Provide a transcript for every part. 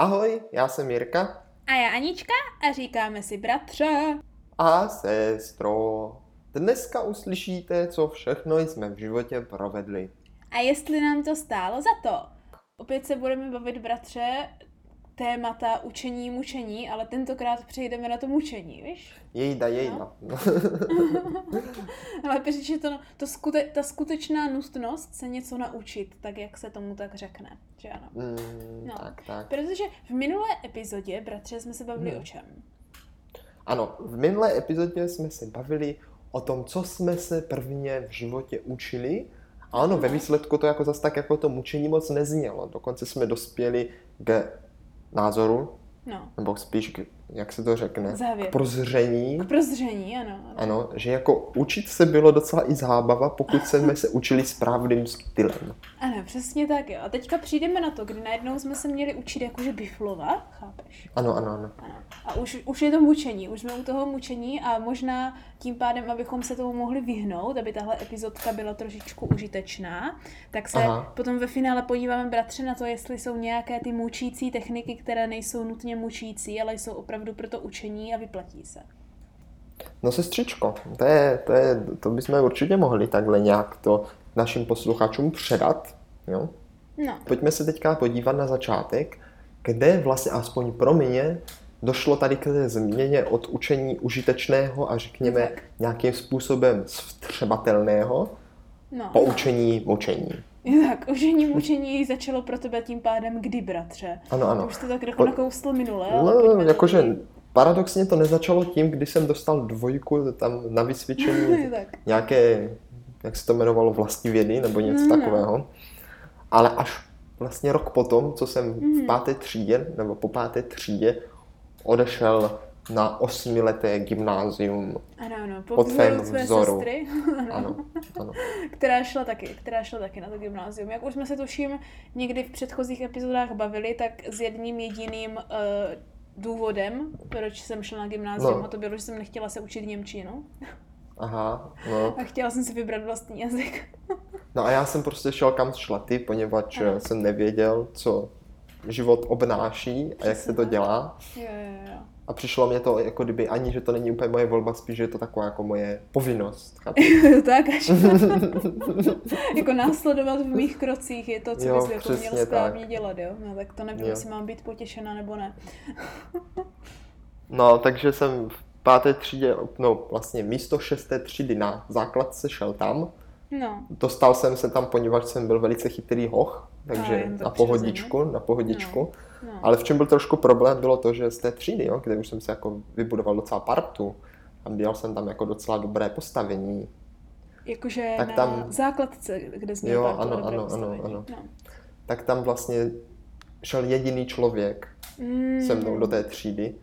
Ahoj, já jsem Jirka. A já Anička a říkáme si bratře. A sestro. Dneska uslyšíte, co všechno jsme v životě provedli. A jestli nám to stálo za to. Opět se budeme bavit, bratře, témata učení, mučení, ale tentokrát přejdeme na to mučení, víš? Jejda, jejda. No. ale protože to, to skute, ta skutečná nutnost se něco naučit, tak jak se tomu tak řekne, že ano? Mm, no. Tak, tak. Protože v minulé epizodě, bratře, jsme se bavili hmm. o čem? Ano, v minulé epizodě jsme se bavili o tom, co jsme se prvně v životě učili. A ano, ve výsledku to jako zase tak jako to mučení moc neznělo. Dokonce jsme dospěli k názoru, no. nebo spíš jak se to řekne, Závěr. k prozření. K prozření, ano, ano. Ano, že jako učit se bylo docela i zábava, pokud jsme se učili správným stylem. Ano, přesně tak jo. A teďka přijdeme na to, kdy najednou jsme se měli učit jakože biflovat, chápeš? Ano, ano, ano. ano. A už, už je to mučení, už jsme u toho mučení a možná tím pádem, abychom se tomu mohli vyhnout, aby tahle epizodka byla trošičku užitečná, tak se Aha. potom ve finále podíváme, bratře, na to, jestli jsou nějaké ty mučící techniky, které nejsou nutně mučící, ale jsou opravdu opravdu pro to učení a vyplatí se. No sestřičko, to, je, to, je, to bychom určitě mohli takhle nějak to našim posluchačům předat. Jo? No. Pojďme se teďka podívat na začátek, kde vlastně aspoň pro mě došlo tady k té změně od učení užitečného a řekněme tak. nějakým způsobem vstřebatelného no, po učení mučení. Tak, učení mučení začalo pro tebe tím pádem kdy, bratře? Ano, ano. Už to tak jako nakousl minule. No, jakože paradoxně to nezačalo tím, kdy jsem dostal dvojku tam na vysvědčení nějaké, jak se to jmenovalo, vlastní vědy nebo něco no, takového. Ale až vlastně rok potom, co jsem v mhm. páté třídě, nebo po páté třídě odešel na osmileté gymnázium. Ano, ano, po pod tvém vzoru. Sestry, ano, ano. která šla taky, která šla taky na to gymnázium. Jak už jsme se tuším někdy v předchozích epizodách bavili, tak s jedním jediným uh, důvodem, proč jsem šla na gymnázium, no. a to bylo, že jsem nechtěla se učit Němčinu. Aha, no. A chtěla jsem si vybrat vlastní jazyk. no a já jsem prostě šel kam šla ty, poněvadž ano. jsem nevěděl, co život obnáší a jak se to dělá. Jo, jo, jo. A přišlo mě to jako kdyby ani, že to není úplně moje volba, spíš, že je to taková jako moje povinnost. tak, až jako následovat v mých krocích je to, co jo, bys jako měl správně tak. dělat, jo? No tak to nevím, jestli mám být potěšena nebo ne. no, takže jsem v páté třídě, no vlastně místo šesté třídy na základce šel tam. No. Dostal jsem se tam, poněvadž jsem byl velice chytrý hoch, takže no, na pohodičku, na pohodičku. No. No. Ale v čem byl trošku problém, bylo to, že z té třídy, jo, kde už jsem se jako vybudoval docela partu, a měl jsem tam jako docela dobré postavení. Jakože tak na tam, základce, kde jsme jo, partu ano, dobré ano, postavení. ano, ano. No. Tak tam vlastně šel jediný člověk mm. se mnou do té třídy.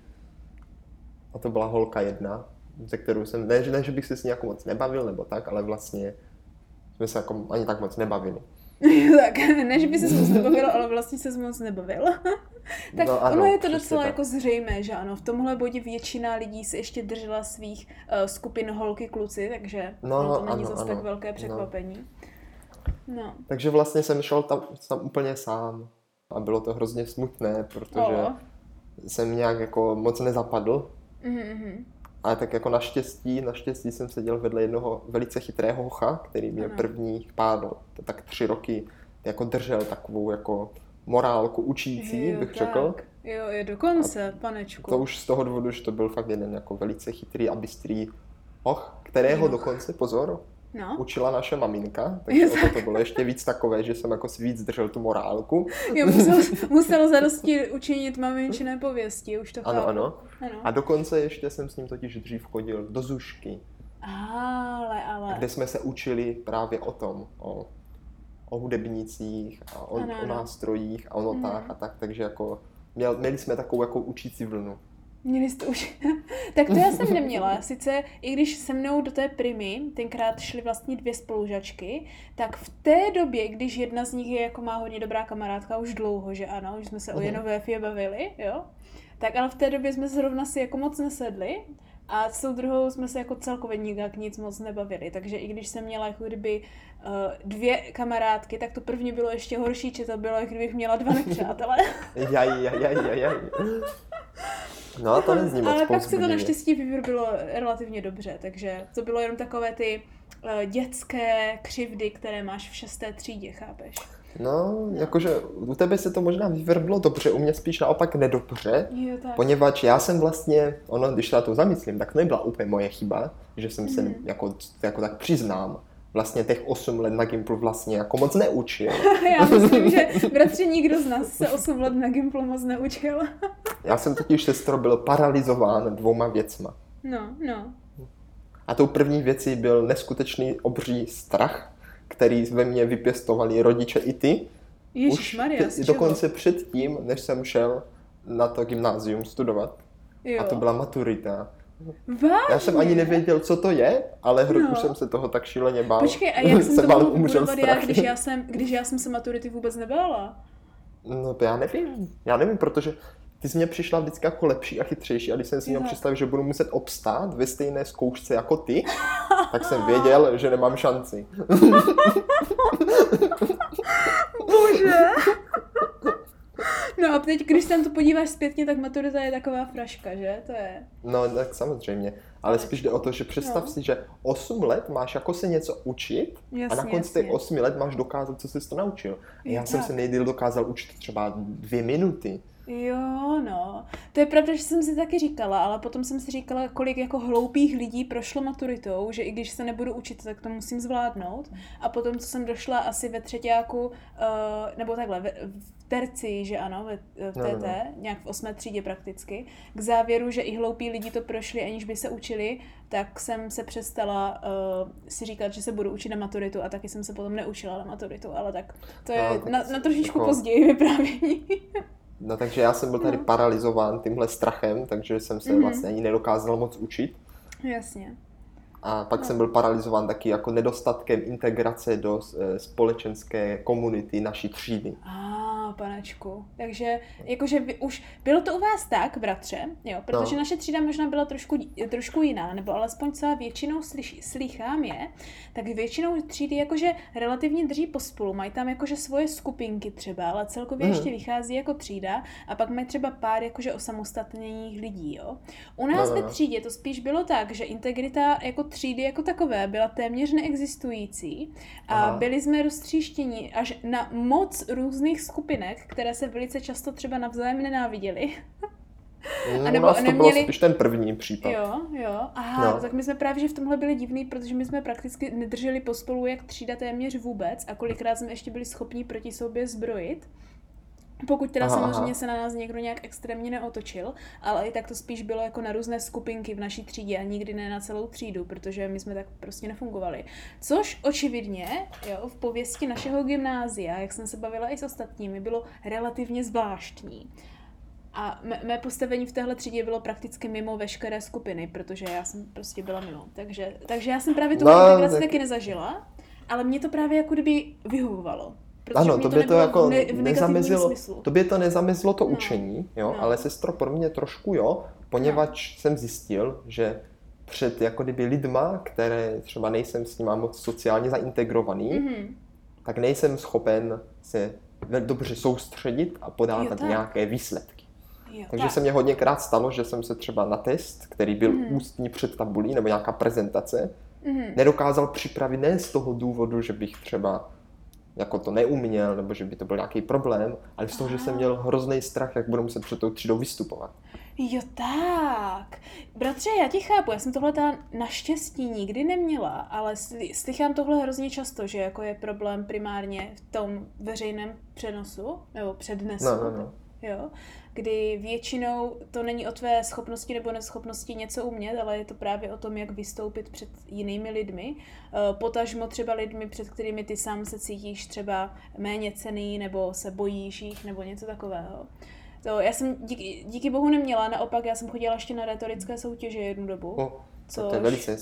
A to byla holka jedna, ze kterou jsem, ne, ne že bych se s ní jako moc nebavil nebo tak, ale vlastně jsme se jako ani tak moc nebavili. tak, ne, že by se moc nebavil, ale vlastně se moc nebavil. tak no, ano, ono je to docela tak. jako zřejmé, že ano, v tomhle bodě většina lidí se ještě držela svých uh, skupin holky kluci, takže no, to není ano, zase ano, tak velké no. překvapení. No. no. Takže vlastně jsem šel tam, tam úplně sám a bylo to hrozně smutné, protože oh. jsem nějak jako moc nezapadl. Mm-hmm. Ale tak jako naštěstí, naštěstí jsem seděl vedle jednoho velice chytrého hocha, který mě prvních pár, tak tři roky jako držel takovou jako morálku učící, jo, bych tak. řekl. Jo, je dokonce, a panečku. To už z toho důvodu, že to byl fakt jeden jako velice chytrý a bystrý hoch, kterého jo. dokonce, pozor, no. učila naše maminka, takže to, to bylo ještě víc takové, že jsem jako si víc držel tu morálku. Jo, musel, musel zadosti učinit maminčiné pověsti, už to ano, chápu. Ano, ano. A dokonce ještě jsem s ním totiž dřív chodil do Zušky. Ale, ale. Kde jsme se učili právě o tom, o, o hudebnících a o, ano, o nástrojích a o notách mm. a tak, takže jako měl, měli jsme takovou jako učící vlnu. Měli jste už. tak to já jsem neměla. Sice i když se mnou do té primy tenkrát šly vlastně dvě spolužačky, tak v té době, když jedna z nich je jako má hodně dobrá kamarádka už dlouho, že ano, už jsme se o mhm. Jenové bavili, jo, tak ale v té době jsme zrovna si jako moc nesedli, A s tou druhou jsme se jako celkově nikak nic moc nebavili, takže i když jsem měla jako kdyby uh, dvě kamarádky, tak to první bylo ještě horší, že to bylo, jak kdybych měla dva nepřátelé. jaj, jaj, jaj, jaj. No to nezní moc Ale pak se to naštěstí vyvrbilo relativně dobře, takže to bylo jenom takové ty uh, dětské křivdy, které máš v šesté třídě, chápeš? No, jakože u tebe se to možná vyvrblo dobře, u mě spíš naopak nedobře, jo, tak. poněvadž já jsem vlastně, ono, když se na to zamyslím, tak nebyla úplně moje chyba, že jsem mm. se mhm. jako, jako tak přiznám, vlastně těch 8 let na Gimplu vlastně jako moc neučil. Já myslím, že bratře nikdo z nás se 8 let na Gimplu moc neučil. Já jsem totiž sestro byl paralizován dvouma věcma. No, no. A tou první věcí byl neskutečný obří strach, který ve mně vypěstovali rodiče i ty. Ježišmarja, Už dokonce předtím, než jsem šel na to gymnázium studovat. Jo. A to byla maturita. Vážně? Já jsem ani nevěděl, co to je, ale hru no. jsem se toho tak šíleně bál. Počkej, a jak jsem to mohl já, když já, jsem, když já jsem se maturity vůbec nebála? No to já nevím. Já nevím, protože ty jsi mě přišla vždycky jako lepší a chytřejší a když jsem si měl představit, že budu muset obstát ve stejné zkoušce jako ty, tak jsem věděl, že nemám šanci. Bože. No a teď, když se tam to podíváš zpětně, tak maturita je taková fraška, že? To je... No, tak samozřejmě. Ale spíš jde o to, že představ no. si, že 8 let máš jako se něco učit jasně, a na konci těch 8 let máš dokázat, co jsi to naučil. A já tak. jsem se nejdýl dokázal učit třeba dvě minuty. Jo, no. To je pravda, že jsem si taky říkala, ale potom jsem si říkala, kolik jako hloupých lidí prošlo maturitou, že i když se nebudu učit, tak to musím zvládnout. A potom, co jsem došla asi ve třetíku, uh, nebo takhle, v, v terci, že ano, ve, v TT, no, no, no. nějak v osmé třídě prakticky, k závěru, že i hloupí lidi to prošli, aniž by se učili, tak jsem se přestala uh, si říkat, že se budu učit na maturitu a taky jsem se potom neučila na maturitu, ale tak to je no, na, na trošičku jako... později vyprávění. No takže já jsem byl tady no. paralizován tímhle strachem, takže jsem se mm-hmm. vlastně ani nedokázal moc učit. Jasně. A pak no. jsem byl paralizován taky jako nedostatkem integrace do eh, společenské komunity naší třídy. A, panečku. Takže jakože vy už, bylo to u vás tak, bratře, jo, protože no. naše třída možná byla trošku, trošku jiná, nebo alespoň celá většinou slyš, slychám je, tak většinou třídy jakože relativně drží pospolu, mají tam jakože svoje skupinky třeba, ale celkově mm. ještě vychází jako třída a pak mají třeba pár jakože osamostatněných lidí, jo. U nás no, no. ve no. třídě to spíš bylo tak, že integrita jako třídy jako takové byla téměř neexistující a Aha. byli jsme roztříštěni až na moc různých skupinek, které se velice často třeba navzájem nenáviděli. Mm, a nebo to neměli... bylo spíš ten první případ. Jo, jo. Aha, no. tak my jsme právě že v tomhle byli divný, protože my jsme prakticky nedrželi pospolu jak třída téměř vůbec a kolikrát jsme ještě byli schopni proti sobě zbrojit. Pokud teda aha, samozřejmě aha. se na nás někdo nějak extrémně neotočil, ale i tak to spíš bylo jako na různé skupinky v naší třídě a nikdy ne na celou třídu, protože my jsme tak prostě nefungovali. Což očividně jo, v pověsti našeho gymnázia, jak jsem se bavila i s ostatními, bylo relativně zvláštní. A mé, mé postavení v téhle třídě bylo prakticky mimo veškeré skupiny, protože já jsem prostě byla mimo. Takže, takže já jsem právě tu no, integraci tak... taky nezažila, ale mě to právě jako kdyby vyhovovalo. Ano, to by to, jako ne, nezamizilo, to by to nezamizlo to no. učení, jo, no. ale sestro pro mě trošku jo, poněvadž no. jsem zjistil, že před jako kdyby lidma, které třeba nejsem s nimi moc sociálně zaintegrovaný, mm-hmm. tak nejsem schopen se dobře soustředit a podávat jo, nějaké výsledky. Jo, Takže tak. se mě hodněkrát stalo, že jsem se třeba na test, který byl mm. ústní před tabulí nebo nějaká prezentace, mm. nedokázal připravit ne z toho důvodu, že bych třeba jako to neuměl, nebo že by to byl nějaký problém, ale z toho, že jsem měl hrozný strach, jak budu muset před tou třídou vystupovat. Jo tak. Bratře, já ti chápu, já jsem tohle ta naštěstí nikdy neměla, ale slychám tohle hrozně často, že jako je problém primárně v tom veřejném přenosu, nebo přednesu. No, no, no. Jo? Kdy většinou to není o tvé schopnosti nebo neschopnosti něco umět, ale je to právě o tom, jak vystoupit před jinými lidmi. Eh, potažmo třeba lidmi, před kterými ty sám se cítíš třeba méně cený nebo se bojíš jich nebo něco takového. To já jsem díky, díky bohu neměla, naopak já jsem chodila ještě na retorické soutěže jednu dobu. Oh. Což, to je velice,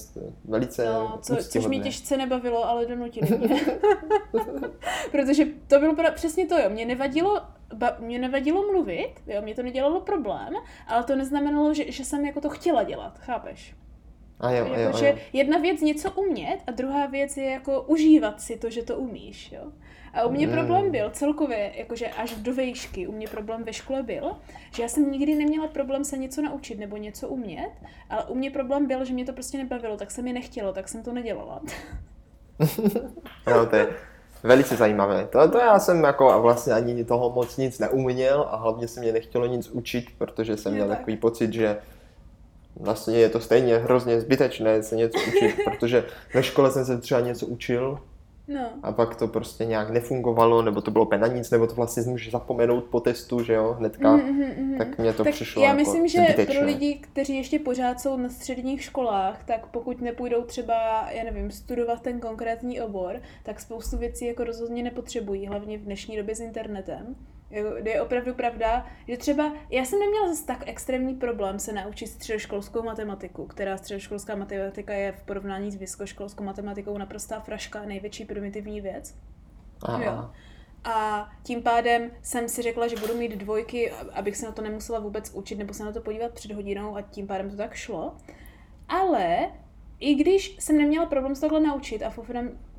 velice no, co, Což mě těžce nebavilo, ale donutili mě. Protože to bylo přesně to, jo. Mě nevadilo ba, mě nevadilo mluvit, jo, mě to nedělalo problém, ale to neznamenalo, že, že jsem jako to chtěla dělat, chápeš? A jo, jako, a jo, a že jo. jedna věc něco umět a druhá věc je jako užívat si to, že to umíš, jo. A u mě problém byl celkově, jakože až do vejšky, u mě problém ve škole byl, že já jsem nikdy neměla problém se něco naučit nebo něco umět, ale u mě problém byl, že mě to prostě nebavilo, tak se mi nechtělo, tak jsem to nedělala. No, to je velice zajímavé. To, to já jsem jako vlastně ani toho moc nic neuměl a hlavně se mě nechtělo nic učit, protože jsem Jo, měl tak. takový pocit, že vlastně je to stejně hrozně zbytečné se něco učit, protože ve škole jsem se třeba něco učil No. a pak to prostě nějak nefungovalo, nebo to bylo na nic, nebo to vlastně můžeš zapomenout po testu, že jo, hnedka, Mhm, mhm, mhm. tak mně to tak přišlo já jako myslím, že zbytečné. pro lidi, kteří ještě pořád jsou na středních školách, tak pokud nepůjdou třeba, já nevím, studovat ten konkrétní obor, tak spoustu věcí jako rozhodně nepotřebují, hlavně v dnešní době s internetem. Je opravdu pravda, že třeba já jsem neměla zase tak extrémní problém se naučit středoškolskou matematiku, která středoškolská matematika je v porovnání s vysokoškolskou matematikou naprostá fraška, největší primitivní věc. Aha. Jo. A tím pádem jsem si řekla, že budu mít dvojky, abych se na to nemusela vůbec učit nebo se na to podívat před hodinou a tím pádem to tak šlo. Ale i když jsem neměla problém se tohle naučit a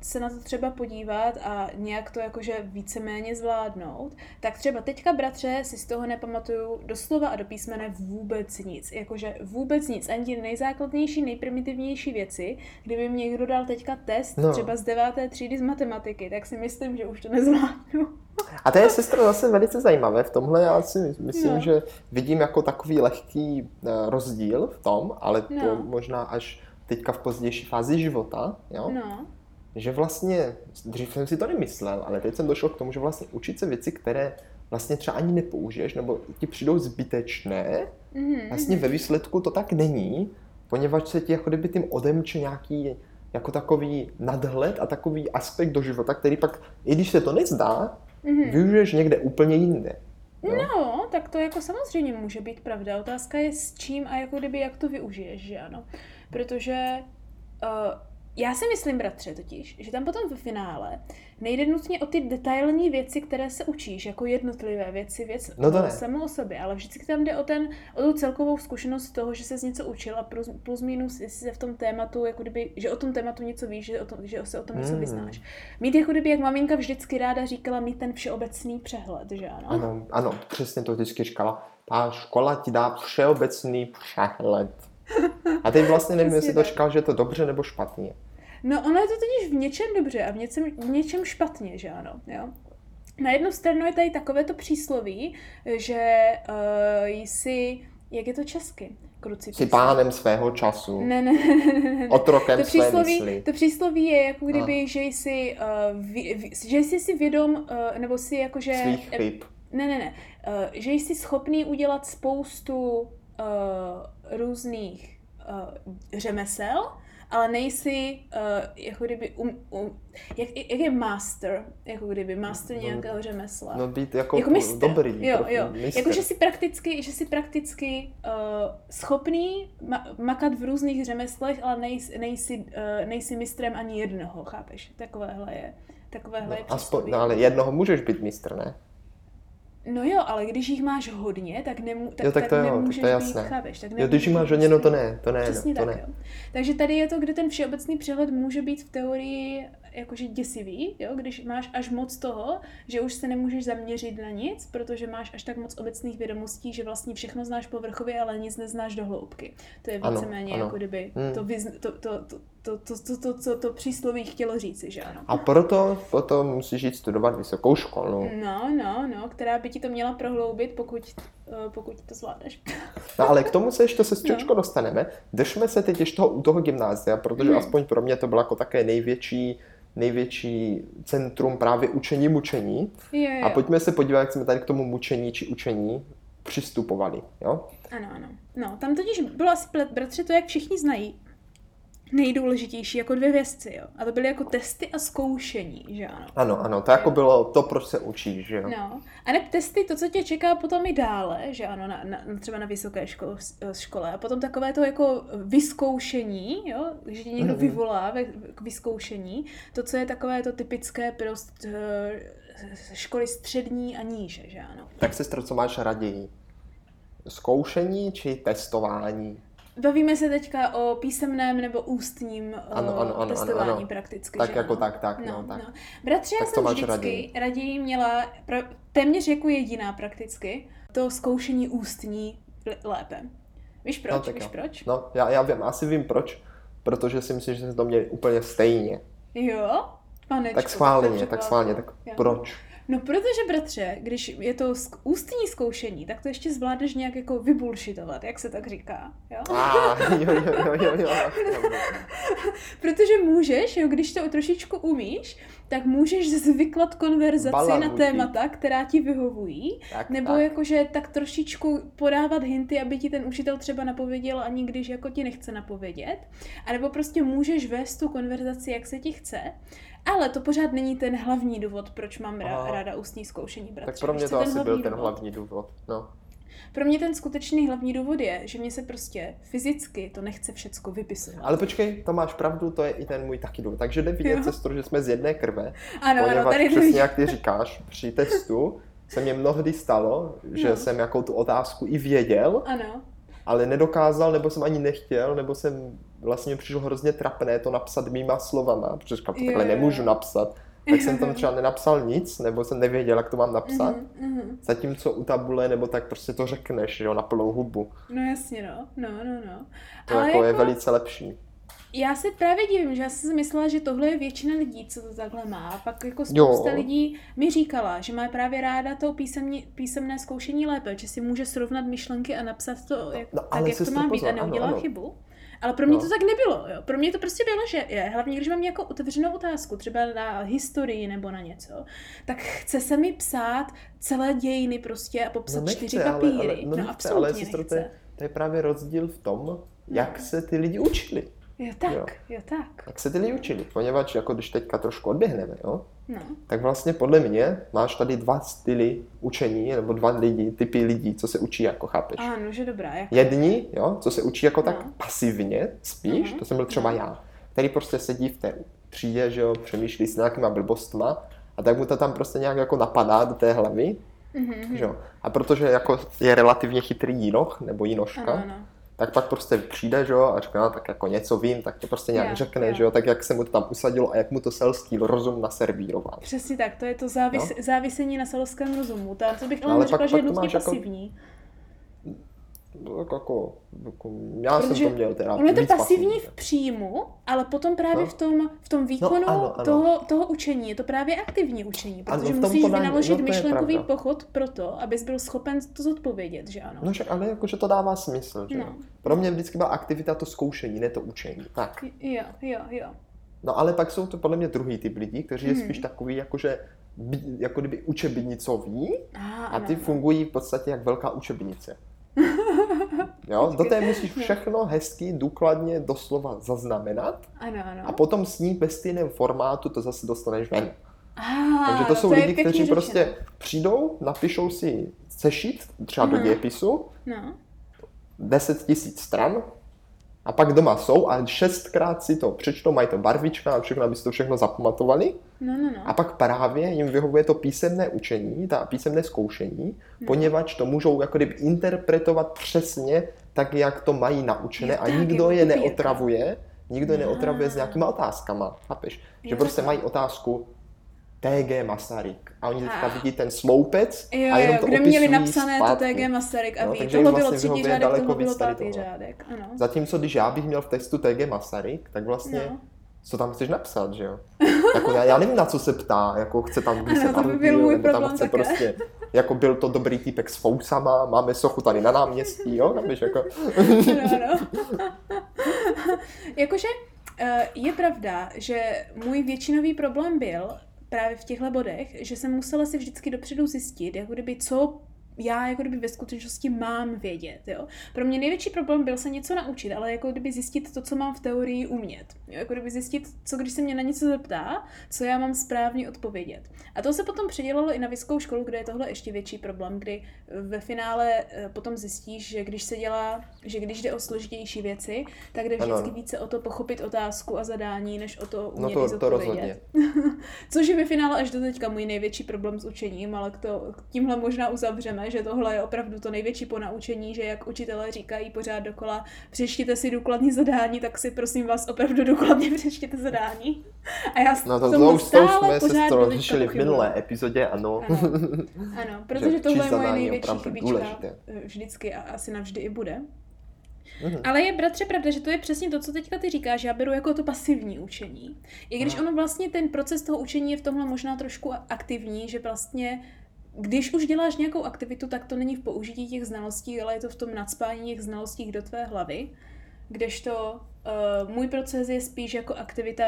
se na to třeba podívat a nějak to jakože víceméně zvládnout, tak třeba teďka, bratře, si z toho nepamatuju doslova a do písmene vůbec nic. Jakože vůbec nic. Ani ty nejzákladnější, nejprimitivnější věci. Kdyby mě někdo dal teďka test No. třeba z deváté třídy z matematiky, tak si myslím, že už to nezvládnu. A to je sestra zase velice zajímavé. V tomhle já si myslím, No. že vidím jako takový lehký eh, rozdíl v tom, ale to No. možná až teďka v pozdější fázi života, jo? No. Že vlastně, dřív jsem si to nemyslel, ale teď jsem došel k tomu, že vlastně učit se věci, které vlastně třeba ani nepoužiješ, nebo ti přijdou zbytečné, Mhm. vlastně ve výsledku to tak není, poněvadž se ti jako kdyby tím odemče nějaký jako takový nadhled a takový aspekt do života, který pak, i když se to nezdá, Mhm. využiješ někde úplně jinde. Jo? No, tak to jako samozřejmě může být pravda. Otázka je s čím a jako kdyby jak to využiješ, že ano. Protože uh, já si myslím, bratře, totiž, že tam potom ve finále nejde nutně o ty detailní věci, které se učíš, jako jednotlivé věci, věc No to ne. samo o sobě, ale vždycky tam jde o, ten, o tu celkovou zkušenost toho, že jsi něco učil a plus, plus minus, jestli se v tom tématu, jako kdyby, že o tom tématu něco víš, že, o tom, že se o tom něco Hmm. vyznáš. Mít jako kdyby, jak maminka vždycky ráda říkala, mít ten všeobecný přehled, že ano? Ano, ano, přesně to vždycky říkala. Ta škola ti dá všeobecný přehled. A teď vlastně nevím, jestli to říkal, že je to dobře nebo špatně. No ono je to totiž v něčem dobře a v něčem, v něčem špatně, že ano, jo. Na jednu stranu je tady takovéto přísloví, že uh, jsi, jak je to česky? Kruci Jsi pánem svého času, Ne, ne, ne, ne, ne, otrokem To své přísloví, mysli. to přísloví je jako kdyby, že jsi, uh, vy, vy, že jsi si vědom, uh, nebo si jakože... Svých chyb. Ne, ne, ne. Uh, že jsi schopný udělat spoustu uh, různých uh, řemesel, ale nejsi uh, jako kdyby um, um, jak, jak je master, jako kdyby master No, nějakého řemesla. No být jako, jako mistr. dobrý. Jo, jo. mistr. Jako, že jsi prakticky, že jsi prakticky uh, schopný ma- makat v různých řemeslech, ale nejsi, nejsi, uh, nejsi mistrem ani jednoho, chápeš? Takovéhle je. Takovéhle no, je aspoň, no, ale jednoho můžeš být mistr, ne? No jo, ale když jich máš hodně, tak, nemů- tak, Jo, tak to jo, tak nemůžeš to je být, jasné. chápeš? Tak Jo, když nemůžeš máš hodně, no to mistrem. ne, to ne, Přesně to tak, ne. jo. Takže tady je to, kde ten všeobecný přehled může být v teorii jakože děsivý, jo? když máš až moc toho, že už se nemůžeš zaměřit na nic, protože máš až tak moc obecných vědomostí, že vlastně všechno znáš povrchově, ale nic neznáš do hloubky. To je Ano, víceméně ano. jako kdyby Hmm. to, to, to, to, to, to, to, to, to, to přísloví chtělo říci, že ano. A proto potom musíš jít studovat vysokou školu. No, no, no, která by ti to měla prohloubit, pokud, uh, pokud to zvládneš. No ale k tomu se ještě sestřičko dostaneme. Držme se teď ještě toho, u toho gymnázia, protože Hmm. aspoň pro mě to bylo jako také největší, největší centrum právě učení mučení. Jo, jo. A pojďme se podívat, jak jsme tady k tomu mučení či učení přistupovali. Jo? Ano, ano. No, tam totiž bylo asi, plet- bratře, to, jak všichni znají, nejdůležitější jako dvě věci, jo. A to byly jako testy a zkoušení, že ano. Ano, ano, to jako bylo to, proč se učíš, že jo? No. A ne testy, to, co tě čeká potom i dále, že ano, na, na, třeba na vysoké škole, škole. A potom takové to jako vyzkoušení, jo, že tě někdo Mhm. vyvolá ve, k vyzkoušení. To, co je takové to typické, prostě školy střední a níže, že ano. Tak sestro, co máš raději? Zkoušení či testování? Bavíme se teďka o písemném nebo ústním ano, ano, ano, testování ano, ano. prakticky. Tak že jako ano? tak, tak. No, no, tak. no. Bratře, já jsem vždycky raději? raději měla pra, téměř jako jediná prakticky to zkoušení ústní lépe. Víš proč? No, Víš jo. proč? No, já, já vím, asi vím proč, protože si myslím, že jsme to měli úplně stejně. Jo? Panečku, tak schválně, tak schválně, tak jo. proč? No protože, bratře, když je to ústní zkoušení, tak to ještě zvládneš nějak jako vybulšitovat, jak se tak říká, jo? Ah, jo, jo, jo, jo, jo. protože můžeš, jo, když to trošičku umíš, tak můžeš zvyklat konverzaci Balanutí. na témata, která ti vyhovují, tak, nebo tak. jakože tak trošičku podávat hinty, aby ti ten učitel třeba napověděl, ani když jako ti nechce napovědět, a nebo prostě můžeš vést tu konverzaci, jak se ti chce, ale to pořád není ten hlavní důvod, proč mám Aha. ráda ústní zkoušení bratře. Tak pro mě to asi byl ten důvod? hlavní důvod. No. Pro mě ten skutečný hlavní důvod je, že mě se prostě fyzicky to nechce všecko vypisovat. Ale počkej, to máš pravdu, to je i ten můj taky důvod. Takže jde vidět, sestro, že jsme z jedné krve. Ano, poněvadž ano, tady přesně jak ty říkáš, při testu se mě mnohdy stalo, že no. jsem jako tu otázku i věděl, ano. ale nedokázal, nebo jsem ani nechtěl, nebo jsem vlastně přišlo hrozně trapné to napsat mýma slovama, protože říkám, to takhle nemůžu napsat tak jsem tam třeba nenapsal nic, nebo jsem nevěděl, jak to mám napsat. Mm-hmm. Zatímco u tabule, nebo tak prostě to řekneš, jo, na plnou hubu. No jasně, no, no, no, no. To Ale jako, jako je velice lepší. Já se právě divím, že já jsem si myslela, že tohle je většina lidí, co to takhle má. A pak jako spousta jo. lidí mi říkala, že má právě ráda to písemně, písemné zkoušení lépe, že si může srovnat myšlenky a napsat to, jak, no, tak, jak to má být a neudělá ano. chybu. Ale pro mě no. to tak nebylo, jo. Pro mě to prostě bylo, že je, hlavně když mám nějakou otevřenou otázku, třeba na historii nebo na něco, tak chce se mi psát celé dějiny prostě a popsat no nechce, čtyři papíry. Ale, ale, no, no nechce, ale sestro, to, je, to je právě rozdíl v tom, no. jak se ty lidi učili. Jo tak, jo, jo tak. Jak se ty lidi učili, poněvadž jako když teďka trošku odběhneme, jo, no. tak vlastně podle mě máš tady dva styly učení, nebo dva lidi, typy lidí, co se učí, jako chápeš. Ano, že dobrá. Jak... Jedni, jo, co se učí jako no. tak pasivně, spíš, uh-huh. to jsem byl třeba no. já, který prostě sedí v té třídě, že jo, přemýšlí s nějakýma blbostma a tak mu to tam prostě nějak jako napadá do té hlavy, uh-huh. že jo. A protože jako je relativně chytrý jinoch, nebo jinoška, ano, ano tak pak prostě přijde, že jo, a říká, no, tak jako něco vím, tak to prostě nějak yeah, řekne, yeah. že jo, tak jak se mu to tam usadilo a jak mu to selský rozum naservíroval. Přesně tak, to je to závis, no? závisení na selském rozumu. To, to bych ale, ale řekla, že je nutně jako pasivní. Jako No, jako, jako, já Protože jsem to měl teda Ono je to pasivní pasivní v příjmu, ale potom právě no. v, tom, v tom no, výkonu no, ano, ano. Toho, toho učení je to právě aktivní učení, protože ano, musíš podání, vynaložit no, myšlenkový pochod pro to, abys byl schopen to zodpovědět, že ano? No však, ale jakože to dává smysl, že no. Pro mě vždycky byla aktivita to zkoušení, ne to učení. Tak. Jo, jo, jo. No ale pak jsou to podle mě druhý typ lidí, kteří hmm. je spíš takový, jakože jako kdyby učebnicoví a, a ty ano. fungují v podstatě jak velká učebnice. Jo, do té musíš všechno hezky, důkladně, doslova zaznamenat. Ano, ano. A potom s ní ve stejném formátu to zase dostaneš ven. Ah, Takže to jsou to lidi, kteří řečeno. prostě přijdou, napíšou si sešit, třeba do dějepisu, no. 10 tisíc stran, a pak doma jsou a šestkrát si to přečtou, mají to barvička a všechno, aby si to všechno zapamatovali. No, no, no. A pak právě jim vyhovuje to písemné učení, ta písemné zkoušení, no. poněvadž to můžou jako kdyby interpretovat přesně tak, jak to mají naučené jo, a nikdo je neotravuje, nikdo je neotravuje s nějakýma otázkama, chápeš? Že prostě mají otázku, TG Masaryk. A oni teďka vidí ten sloupec jo, a jenom to kde měli napsané zpátky. to TG Masaryk a no, ví, tohle vlastně bylo třetí řádek, tohle bylo pátý řádek. Ano. Zatímco když já bych měl v textu TG Masaryk, tak vlastně no. co tam chceš napsat, že jo? jako já, já nevím, na co se ptá, jako chce tam, když se tam byl můj nebo tam chce také. prostě, jako byl to dobrý týpek s fousama, máme sochu tady na náměstí, jo? Nabiš, jako... no, no. Jakože eh, je pravda, že můj většinový problém byl, právě v těchto bodech, že jsem musela si vždycky dopředu zjistit, jako kdyby co já jako kdyby ve skutečnosti mám vědět, jo. Pro mě největší problém byl se něco naučit, ale jako kdyby zjistit to, co mám v teorii umět. Jo, jako kdyby zjistit, co když se mě na něco zeptá, co já mám správně odpovědět. A to se potom předělalo i na vysokou školu, kde je tohle ještě větší problém, kdy ve finále eh, potom zjistíš, že když se dělá, že když jde o složitější věci, tak jde vždycky ano. více o to pochopit otázku a zadání, než o to umět no to, to rozhodně. Což je ve finále až do teďka můj největší problém s učením, ale to, tímhle možná uzavřeme, že tohle je opravdu to největší ponaučení, že jak učitelé říkají pořád dokola, přečtěte si důkladně zadání, tak si prosím vás opravdu důkladně přečtěte zadání. A já no to, to už to jsme se to řešili v minulé epizodě, ano. Ano, ano protože tohle je moje největší chybička vždycky a asi navždy i bude. Mm-hmm. Ale je, bratře, pravda, že to je přesně to, co teďka ty říkáš, já beru jako to pasivní učení. I když ono vlastně ten proces toho učení je v tomhle možná trošku aktivní, že vlastně když už děláš nějakou aktivitu, tak to není v použití těch znalostí, ale je to v tom nadspání těch znalostí do tvé hlavy. Kdežto uh, můj proces je spíš jako aktivita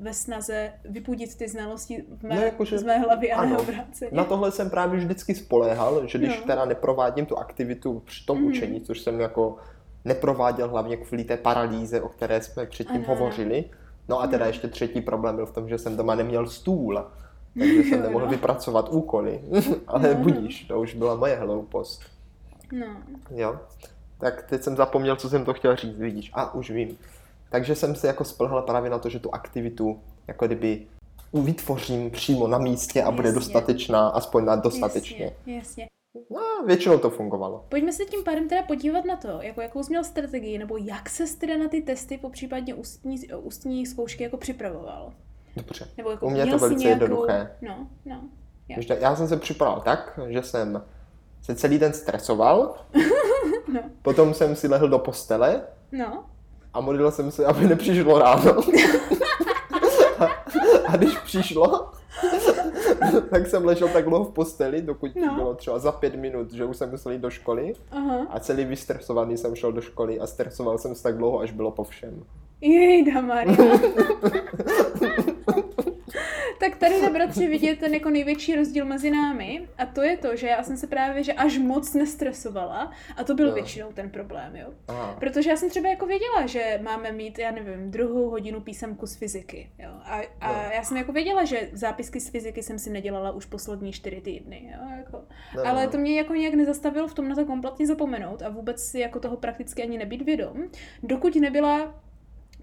ve snaze vypudit ty znalosti v mé, no, jakože, z mé hlavy a ano, ne obráceně. Na tohle jsem právě vždycky spoléhal, že když no. teda neprovádím tu aktivitu při tom mm. učení, což jsem jako neprováděl hlavně kvůli té paralýze, o které jsme předtím ano. hovořili. No a teda ještě třetí problém byl v tom, že jsem doma neměl stůl, takže jsem nemohl vypracovat úkoly. Ale no. budíš, to už byla moje hloupost. No. Jo. Tak teď jsem zapomněl, co jsem to chtěl říct, vidíš. A už vím. Takže jsem se jako spolhal právě na to, že tu aktivitu jako kdyby vytvořím přímo na místě a jasně. bude dostatečná, aspoň na dostatečně. Jasně, jasně. No, většinou to fungovalo. Pojďme se tím pádem teda podívat na to, jako jakou jsi měl strategii, nebo jak se teda na ty testy, po případně ústní, ústní zkoušky jako připravoval. Dobře. Nebo jako U mě je to velice nějakou... jednoduché. No, no. Já. já jsem se připravil tak, že jsem se celý den stresoval, no. potom jsem si lehl do postele no. a modlil jsem se, aby nepřišlo ráno. a, a když přišlo, tak jsem ležel tak dlouho v posteli, dokud no. bylo třeba za pět minut, že už jsem musel jít do školy. Aha. A celý vystresovaný jsem šel do školy a stresoval jsem se tak dlouho, až bylo po všem. Jejda Maria. Tak tady na bratři vidět ten jako největší rozdíl mezi námi a to je to, že já jsem se právě že až moc nestresovala a to byl no. většinou ten problém, jo. Aha. Protože já jsem třeba jako věděla, že máme mít, já nevím, druhou hodinu písemku z fyziky, jo. A, a no. já jsem jako věděla, že zápisky z fyziky jsem si nedělala už poslední čtyři týdny, jo. Jako. No. Ale to mě jako nějak nezastavilo v tom na to kompletně zapomenout a vůbec si jako toho prakticky ani nebýt vědom, dokud nebyla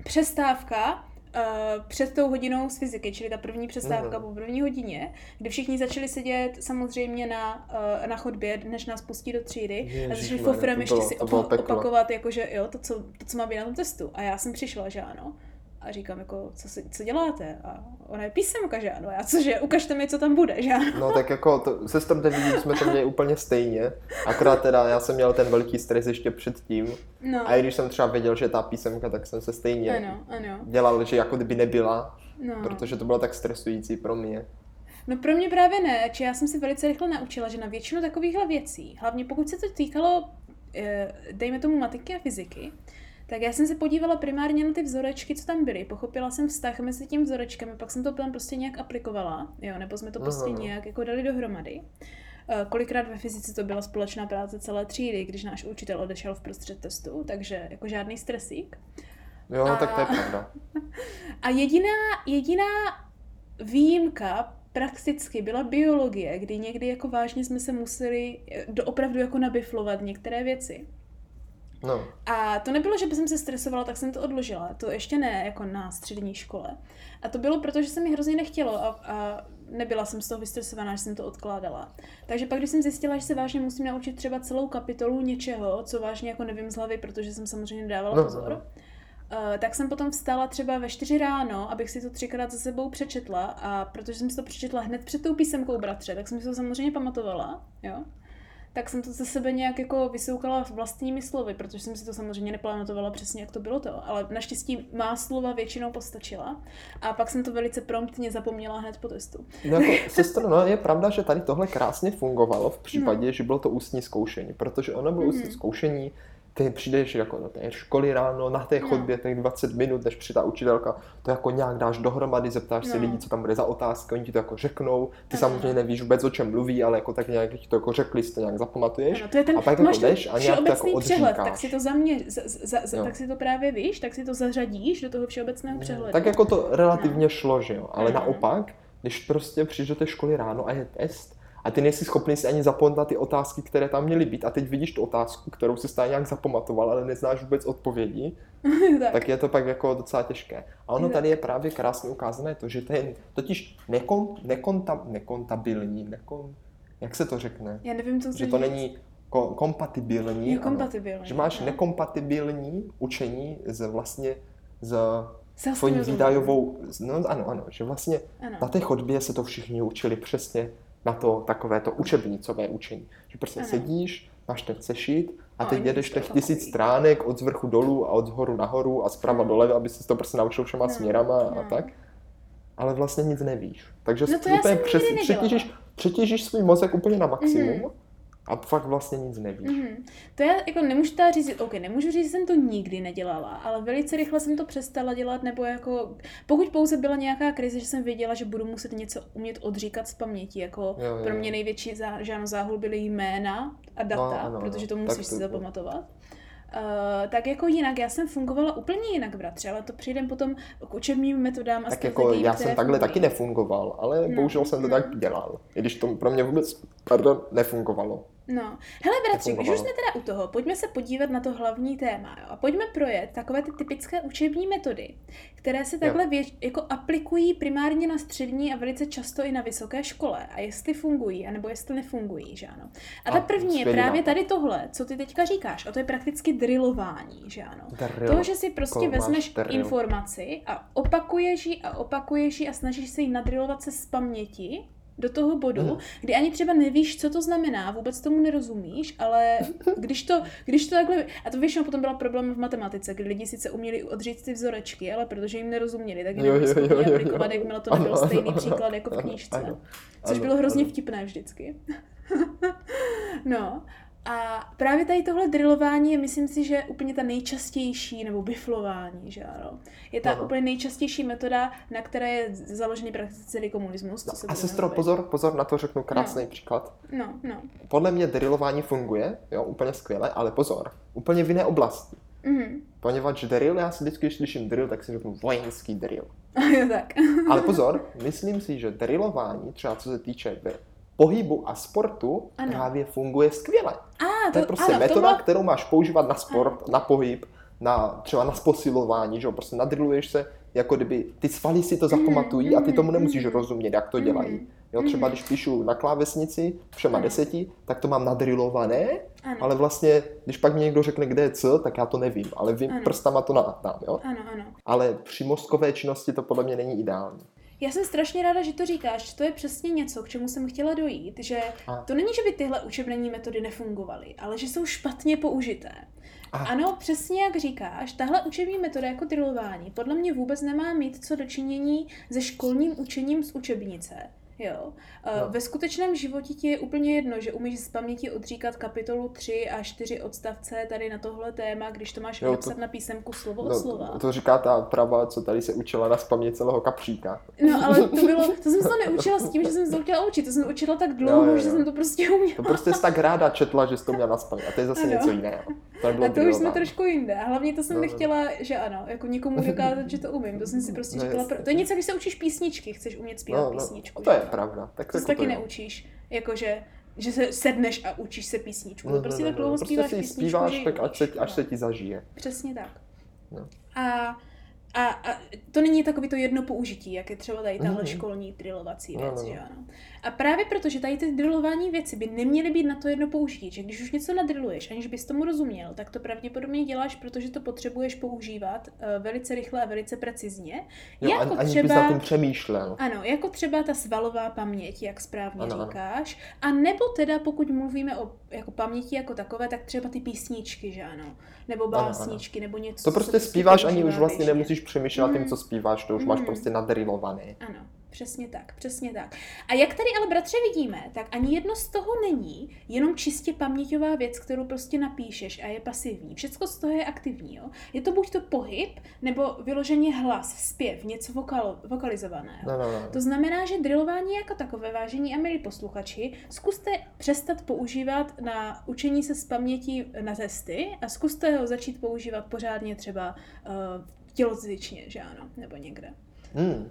přestávka Uh, před tou hodinou z fyziky, čili ta první přestávka mm. po první hodině, kdy všichni začali sedět samozřejmě na, uh, na chodbě, než nás pustí do třídy Ježiš, a začali fofrem ještě si opa- opakovat, jakože jo, to co, to, co má být na tom testu. A já jsem přišla, že ano. A říkám, jako, co, si, co děláte? A ona je písemka, že ano. Já cože, ukažte mi, co tam bude, že ano. No tak jako, to, se teď vidím, jsme to měli úplně stejně. Akorát teda já jsem měl ten velký stres ještě předtím. No. A i když jsem třeba věděl, že ta písemka, tak jsem se stejně ano, ano. dělal, že jako kdyby nebyla. No. Protože to bylo tak stresující pro mě. No pro mě právě ne, či já jsem si velice rychle naučila, že na většinu takovýchhle věcí, hlavně pokud se to týkalo, eh, dejme tomu matiky a fyziky, tak já jsem se podívala primárně na ty vzorečky, co tam byly. Pochopila jsem vztah mezi tím vzorečkem, pak jsem to tam prostě nějak aplikovala, jo, nebo jsme to prostě Aha. nějak jako dali dohromady. Eh, kolikrát ve fyzice to byla společná práce celé třídy, když náš učitel odešel v prostřed testu, takže jako žádný stresík. Jo, a... tak to je pravda. A jediná, jediná výjimka prakticky byla biologie, kdy někdy jako vážně jsme se museli eh, doopravdu jako nabiflovat některé věci. No. A to nebylo, že bych se stresovala, tak jsem to odložila. To ještě ne, jako na střední škole. A to bylo proto, že se mi hrozně nechtělo a, a nebyla jsem z toho vystresovaná, že jsem to odkládala. Takže pak, když jsem zjistila, že se vážně musím naučit třeba celou kapitolu něčeho, co vážně jako nevím z hlavy, protože jsem samozřejmě dávala no, pozor, no. Uh, tak jsem potom vstala třeba ve čtyři ráno, abych si to třikrát za sebou přečetla a protože jsem si to přečetla hned před tou písemkou bratře, tak jsem si to samozřejmě pamatovala, jo tak jsem to ze sebe nějak jako vysoukala vlastními slovy, protože jsem si to samozřejmě neplánovala přesně, jak to bylo to, ale naštěstí má slova většinou postačila a pak jsem to velice promptně zapomněla hned po testu. No jako, sestro, no je pravda, že tady tohle krásně fungovalo v případě, no. že bylo to ústní zkoušení, protože ono bylo mm-hmm. ústní zkoušení, ty přijdeš jako do té školy ráno, na té no. chodbě těch 20 minut, než přijde ta učitelka, to jako nějak dáš dohromady, zeptáš no. se lidí, co tam bude za otázky, oni ti to jako řeknou, ty ano. samozřejmě nevíš vůbec, o čem mluví, ale jako tak nějak ti to jako řekli, si to nějak zapamatuješ. Ano, to je ten, a pak jako jdeš a nějak to jako přehled, tak si to za mě, za, za, za, tak si to právě víš, tak si to zařadíš do toho všeobecného přehledu. Tak jako to relativně no. šlo, že jo, ale ano. naopak, když prostě přijdeš do té školy ráno a je test, a ty nejsi schopný si ani zapomenout ty otázky, které tam měly být. A teď vidíš tu otázku, kterou si stále nějak zapamatoval, ale neznáš vůbec odpovědi, tak. tak je to pak jako docela těžké. A ono tady je právě krásně ukázané to, že ten totiž nekon, nekonta, nekontabilní, nekon, jak se to řekne? Já nevím, co Že to říct. není ko, kompatibilní. Je kompatibilní. Ano, že máš no. nekompatibilní učení z vlastně z tvojí výdajovou, no ano, ano, že vlastně ano. na té chodbě se to všichni učili přesně na to takové to učebnicové učení. Že prostě ano. sedíš, máš ten sešit a teď jedeš těch tisíc stránek od zvrchu dolů a od zhoru nahoru a zprava doleva, aby se to prostě naučil všema no. směrama no. a tak. Ale vlastně nic nevíš. Takže no úplně přes, přetížíš, přetížíš svůj mozek úplně na maximum. Mm-hmm a fakt vlastně nic nevíš. Mm-hmm. To já jako nemůžu teda říct, ok, nemůžu říct, že jsem to nikdy nedělala, ale velice rychle jsem to přestala dělat, nebo jako, pokud pouze byla nějaká krize, že jsem věděla, že budu muset něco umět odříkat z paměti, jako jo, jo. pro mě největší zá, žádnou záhul byly jména a data, no, ano, protože to musíš si zapamatovat. Uh, tak jako jinak, já jsem fungovala úplně jinak, bratře, ale to přijdem potom k učebním metodám a Tak jako já jsem takhle fungují. taky nefungoval, ale no, bohužel jsem to no. tak dělal, i když to pro mě vůbec, pardon, nefungovalo. No, hele bratři, když už jsme teda u toho, pojďme se podívat na to hlavní téma jo? a pojďme projet takové ty typické učební metody, které se takhle věč, jako aplikují primárně na střední a velice často i na vysoké škole a jestli fungují, anebo jestli nefungují, že ano. A, a ta první je právě tady tohle, co ty teďka říkáš, a to je prakticky drillování, že ano. Drill. To, že si prostě Ko vezmeš informaci a opakuješ ji a opakuješ ji a snažíš se ji nadrilovat se z paměti, do toho bodu, hmm. kdy ani třeba nevíš, co to znamená, vůbec tomu nerozumíš, ale když to, když to takhle... A to většinou potom byla problém v matematice, kdy lidi sice uměli odříct ty vzorečky, ale protože jim nerozuměli, tak jim aplikovat, jakmile to nebyl stejný příklad jako v knížce. Ano, což bylo hrozně vtipné vždycky. no, a právě tady tohle drillování je, myslím si, že úplně ta nejčastější, nebo biflování, že ano. Je ta no. úplně nejčastější metoda, na které je založený prakticky celý komunismus. No, a sestro, pozor, pozor, na to řeknu krásný no. příklad. No, no. Podle mě drillování funguje, jo, úplně skvěle, ale pozor, úplně v jiné oblasti. Mm-hmm. Poněvadž drill, já si vždycky, když slyším drill, tak si řeknu vojenský drill. jo, tak. ale pozor, myslím si, že drillování, třeba co se týče pohybu a sportu ano. právě funguje skvěle. A, to, to je prostě ano, metoda, má... kterou máš používat na sport, ano. na pohyb, na třeba na posilování, že jo, prostě nadriluješ se, jako kdyby ty svaly si to mhm, zapamatují a ty tomu nemusíš mhm. rozumět, jak to dělají. Jo, třeba když píšu na klávesnici všema ano. deseti, tak to mám nadrilované, ano. ale vlastně, když pak mi někdo řekne, kde je co, tak já to nevím, ale vím, ano. prstama to nadám, jo. Ano, ano. Ale při mozkové činnosti to podle mě není ideální. Já jsem strašně ráda, že to říkáš. To je přesně něco, k čemu jsem chtěla dojít. Že to není, že by tyhle učební metody nefungovaly, ale že jsou špatně použité. A. Ano, přesně jak říkáš, tahle učební metoda jako drillování podle mě vůbec nemá mít co dočinění se školním učením z učebnice. Jo. No. Ve skutečném životě ti je úplně jedno, že umíš z paměti odříkat kapitolu 3 a 4 odstavce tady na tohle téma, když to máš jo, napsat to, na písemku slovo no, od slova. To, to říká ta prava, co tady se učila na spaměť celého kapříka. No, ale to bylo, to jsem se to neučila s tím, že jsem se to chtěla učit, to jsem učila tak dlouho, jo, jo, jo. že jsem to prostě uměla. To prostě jsi tak ráda četla, že jsi to měla na spaměť a to je zase ano. něco jiného. To a to už jsme trošku jinde. A hlavně to jsem no, nechtěla, že ano, jako někomu dokázat, že to umím. To jsem si prostě no, říkala, to je něco, když se učíš písničky, chceš umět zpívat no, no, písničku. To je pravda. Tak to taky neučíš. Jakože že se sedneš a učíš se písničku. No, prostě no, no, tak dlouho no, zpíváš prostě písničku, zpíváš, tak až se, až se ti zažije. Přesně tak. No. A a, a to není takový to jedno použití, jak je třeba tady tahle mm. školní drillovací věc, no, no, no. ano. A právě proto, že tady ty drillování věci by neměly být na to jedno použití, že když už něco nadriluješ, aniž bys tomu rozuměl, tak to pravděpodobně děláš, protože to potřebuješ používat uh, velice rychle a velice precizně. Jo, jako ani, třeba, bys na tom přemýšlel. Ano, jako třeba ta svalová paměť, jak správně ano, říkáš. Ano. A nebo teda, pokud mluvíme o jako paměti jako takové, tak třeba ty písničky, že ano. Nebo básničky, ano, ano. nebo něco. To prostě zpíváš, ani už vlastně nemusíš přemýšlet mm. tím, co zpíváš, to už mm. máš prostě nadrilované. Ano. Přesně tak, přesně tak. A jak tady ale bratře vidíme, tak ani jedno z toho není jenom čistě paměťová věc, kterou prostě napíšeš a je pasivní. Všecko z toho je aktivní. Jo? Je to buď to pohyb, nebo vyloženě hlas, zpěv, něco vokal, vokalizovaného. No, no, no. To znamená, že drillování jako takové, vážení a milí posluchači, zkuste přestat používat na učení se z paměti na testy a zkuste ho začít používat pořádně třeba uh, tělocvičně, že ano, nebo někde. Hmm.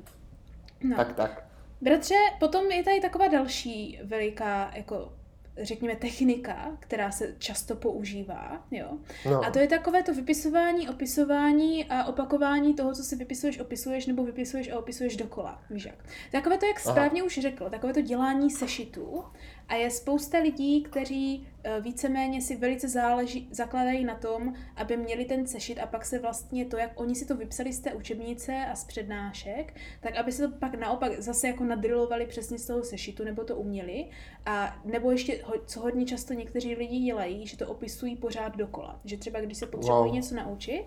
No. Tak, tak. Bratře, potom je tady taková další veliká, jako řekněme, technika, která se často používá, jo. No. A to je takové to vypisování, opisování a opakování toho, co si vypisuješ, opisuješ, nebo vypisuješ a opisuješ dokola, víš jak. Takové to, jak správně Aha. už řekl, takové to dělání sešitů a je spousta lidí, kteří eh, víceméně si velice záleží, zakladají na tom, aby měli ten sešit a pak se vlastně to, jak oni si to vypsali z té učebnice a z přednášek, tak aby se to pak naopak zase jako nadrilovali přesně z toho sešitu, nebo to uměli. A nebo ještě, co hodně často někteří lidi dělají, že to opisují pořád dokola. Že třeba když se potřebují wow. něco naučit,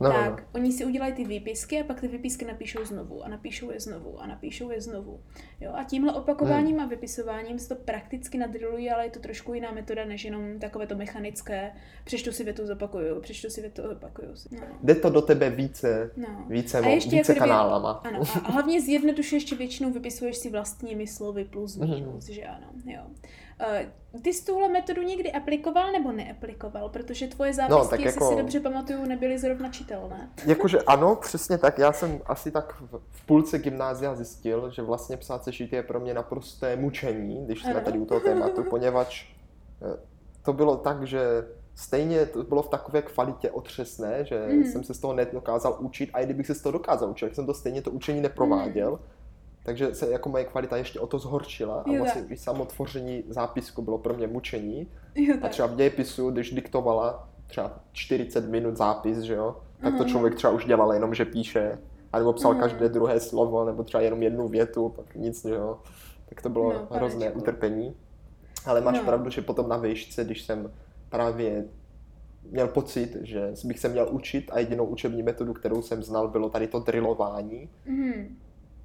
No, tak no. oni si udělají ty výpisky a pak ty výpisky napíšou znovu a napíšou je znovu a napíšou je znovu. Jo? A tímhle opakováním hmm. a vypisováním se to prakticky nadrilují, ale je to trošku jiná metoda, než jenom takové to mechanické. Přečtu si větu, zopakuju, přečtu si větu, zopakuju. No. Jde to do tebe více, no. více, a ještě více jako kanálama. Ano, a hlavně zjednodušuješ ještě většinou, vypisuješ si vlastními slovy plus minus, hmm. že ano. Jo. Uh, ty jsi tuhle metodu někdy aplikoval nebo neaplikoval? Protože tvoje no, zápisky, no, tak jako... si dobře pamatuju, nebyly zrovna čitelné. Jakože ano, přesně tak. Já jsem asi tak v půlce gymnázia zjistil, že vlastně psát sešity je pro mě naprosté mučení, když jsme ano. tady u toho tématu, poněvadž eh, to bylo tak, že stejně to bylo v takové kvalitě otřesné, že mm. jsem se z toho nedokázal učit a i kdybych se z toho dokázal učit, tak jsem to stejně to učení neprováděl. Mm. Takže se jako moje kvalita ještě o to zhoršila a vlastně i samo tvoření zápisku bylo pro mě mučení. Jo, a třeba v dějepisu, když diktovala třeba 40 minut zápis, že jo, tak to člověk třeba už dělal jenom, že píše, anebo psal Aha. každé druhé slovo, nebo třeba jenom jednu větu, pak nic, že jo. Tak to bylo no, hrozné utrpení. Ale máš no. pravdu, že potom na výšce, když jsem právě měl pocit, že bych se měl učit a jedinou učební metodu, kterou jsem znal, bylo tady to drillování, mm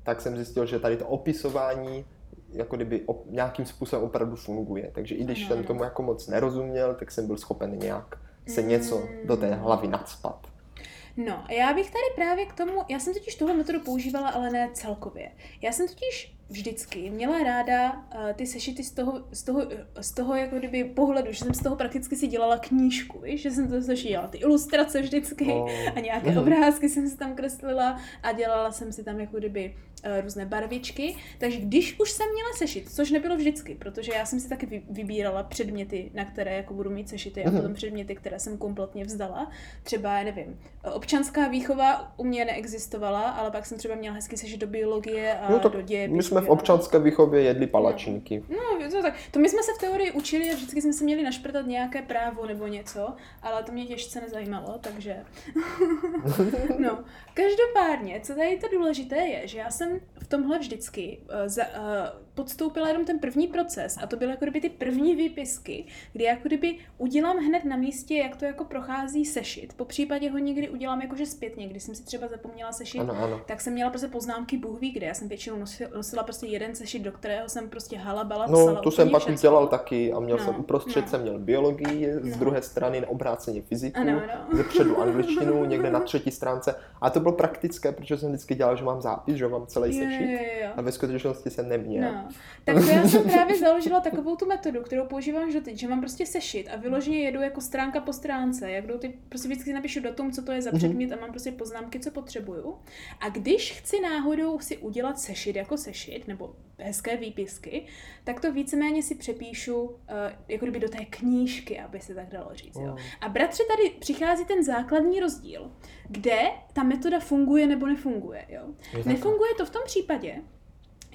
tak jsem zjistil, že tady to opisování jako kdyby op, nějakým způsobem opravdu funguje. Takže i když jsem tomu jako moc nerozuměl, tak jsem byl schopen nějak se něco do té hlavy nadspat. No, já bych tady právě k tomu, já jsem totiž tohle metodu používala, ale ne celkově. Já jsem totiž vždycky měla ráda uh, ty sešity z toho, z toho, z toho jako kdyby pohledu, že jsem z toho prakticky si dělala knížku, víš? že jsem to dělala ty ilustrace vždycky oh. a nějaké mm. obrázky jsem si tam kreslila a dělala jsem si tam jako kdyby uh, různé barvičky, takže když už jsem měla sešit, což nebylo vždycky, protože já jsem si taky vybírala předměty, na které jako budu mít sešity a mm. potom předměty, které jsem kompletně vzdala, třeba, já nevím, občanská výchova u mě neexistovala, ale pak jsem třeba měla hezky sešit do biologie a no, do dějepisu jsme v občanské výchově jedli palačinky. No, no tak. To my jsme se v teorii učili a vždycky jsme se měli našprtat nějaké právo nebo něco, ale to mě těžce nezajímalo, takže... no, každopádně, co tady to důležité je, že já jsem v tomhle vždycky uh, za, uh, podstoupila jenom ten první proces a to byly jako kdyby ty první výpisky, kdy jako kdyby udělám hned na místě, jak to jako prochází sešit. Po případě ho někdy udělám jakože zpětně, když jsem si třeba zapomněla sešit, ano, ano. tak jsem měla prostě poznámky Bůh ví kde. Já jsem většinou nosila, nosila prostě jeden sešit, do kterého jsem prostě halabala, No, psala to jsem pak všechno. dělal taky a měl no, jsem uprostřed no. jsem měl biologii, no. z druhé strany obráceně fyziku, ano, ano. ze předu angličtinu, někde na třetí stránce. A to bylo praktické, protože jsem vždycky dělal, že mám zápis, že mám celý sešit. Jo, jo, jo. A ve skutečnosti jsem neměl. No. Tak to já jsem právě založila takovou tu metodu, kterou používám už doteď, že mám prostě sešit a vyloženě jedu jako stránka po stránce, jak jdou ty, prostě vždycky napíšu datum, co to je za mhm. předmět a mám prostě poznámky, co potřebuju. A když chci náhodou si udělat sešit jako sešit, nebo hezké výpisky, tak to víceméně si přepíšu uh, jako kdyby do té knížky, aby se tak dalo říct. Jo. A bratře, tady přichází ten základní rozdíl, kde ta metoda funguje nebo nefunguje. Jo. Nefunguje to v tom případě,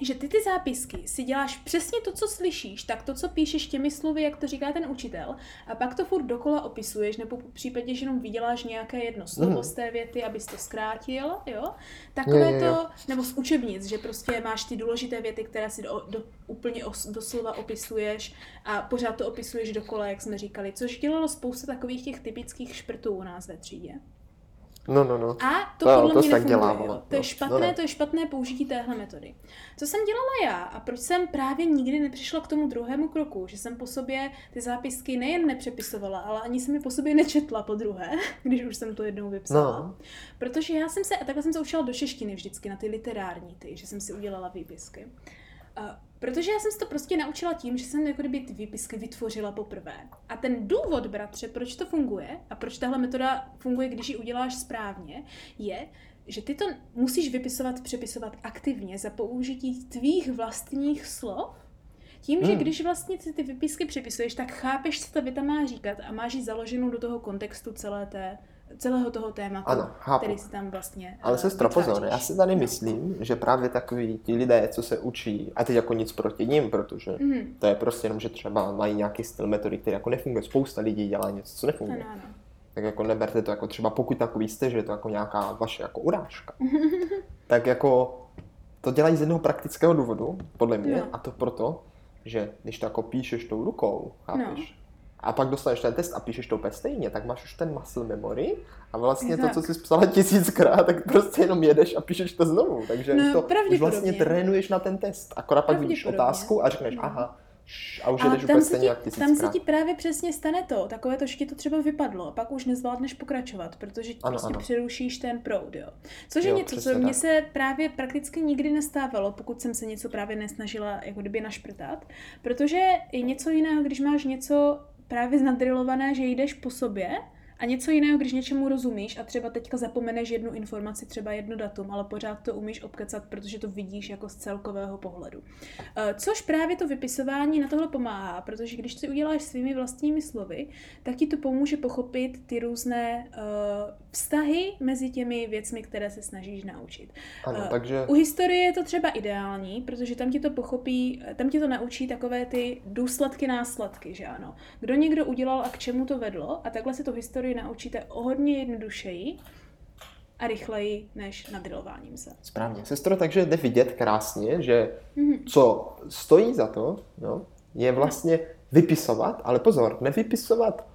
že ty ty zápisky si děláš přesně to, co slyšíš, tak to, co píšeš těmi slovy, jak to říká ten učitel, a pak to furt dokola opisuješ, nebo v případě, že jenom vyděláš nějaké jedno slovo mm. z té věty, abys to zkrátil, jo? Takové je, je, je. to, nebo z učebnic, že prostě máš ty důležité věty, které si do, do, úplně os, doslova opisuješ a pořád to opisuješ dokola, jak jsme říkali, což dělalo spousta takových těch typických šprtů u nás ve třídě. No, no, no. A to, to podle to mě nefunguje. To, je špatné, no, no. to je špatné použití téhle metody. Co jsem dělala já a proč jsem právě nikdy nepřišla k tomu druhému kroku, že jsem po sobě ty zápisky nejen nepřepisovala, ale ani jsem je po sobě nečetla po druhé, když už jsem to jednou vypsala. No. Protože já jsem se, a takhle jsem se učila do češtiny vždycky, na ty literární ty, že jsem si udělala výpisky. Protože já jsem se to prostě naučila tím, že jsem jako kdyby ty výpisky vytvořila poprvé. A ten důvod, bratře, proč to funguje a proč tahle metoda funguje, když ji uděláš správně, je, že ty to musíš vypisovat, přepisovat aktivně za použití tvých vlastních slov, tím, hmm. že když vlastně ty, ty vypisky přepisuješ, tak chápeš, co ta věta má říkat a máš ji založenou do toho kontextu celé té celého toho tématu, ano, chápu. který si tam vlastně Ale se pozor, já si tady myslím, že právě takový ti lidé, co se učí, a teď jako nic proti ním, protože mm-hmm. to je prostě jenom, že třeba mají nějaký styl metody, který jako nefunguje. Spousta lidí dělá něco, co nefunguje. Ano, ano. Tak jako neberte to jako třeba, pokud takový jste, že je to jako nějaká vaše jako urážka, tak jako to dělají z jednoho praktického důvodu, podle mě, no. a to proto, že když to jako píšeš tou rukou, chápeš, no a pak dostaneš ten test a píšeš to úplně stejně, tak máš už ten muscle memory a vlastně tak. to, co jsi psala tisíckrát, tak prostě jenom jedeš a píšeš to znovu. Takže no, to už vlastně trénuješ na ten test. Akorát pak vidíš otázku a řekneš, no. aha, a už jedeš úplně stejně jak Tam se ti právě přesně stane to, takové to, že ti to třeba vypadlo, pak už nezvládneš pokračovat, protože ti ano, prostě ano. přerušíš ten proud, jo. Což je jo, něco, co mně se právě prakticky nikdy nestávalo, pokud jsem se něco právě nesnažila jako kdyby našprtat, protože je něco jiného, když máš něco právě znadrilované, že jdeš po sobě a něco jiného, když něčemu rozumíš a třeba teďka zapomeneš jednu informaci, třeba jedno datum, ale pořád to umíš obkecat, protože to vidíš jako z celkového pohledu. Eh, což právě to vypisování na tohle pomáhá, protože když si uděláš svými vlastními slovy, tak ti to pomůže pochopit ty různé uh, vztahy mezi těmi věcmi, které se snažíš naučit. Ano, uh, takže... U historie je to třeba ideální, protože tam ti to pochopí, tam ti to naučí takové ty důsledky, následky, že ano. Kdo někdo udělal a k čemu to vedlo a takhle se to historie historii naučíte o hodně jednodušeji a rychleji než nadrilováním se. Správně. Sestro, takže jde vidět krásně, že mm-hmm. co stojí za to, no, je vlastně vypisovat, ale pozor, nevypisovat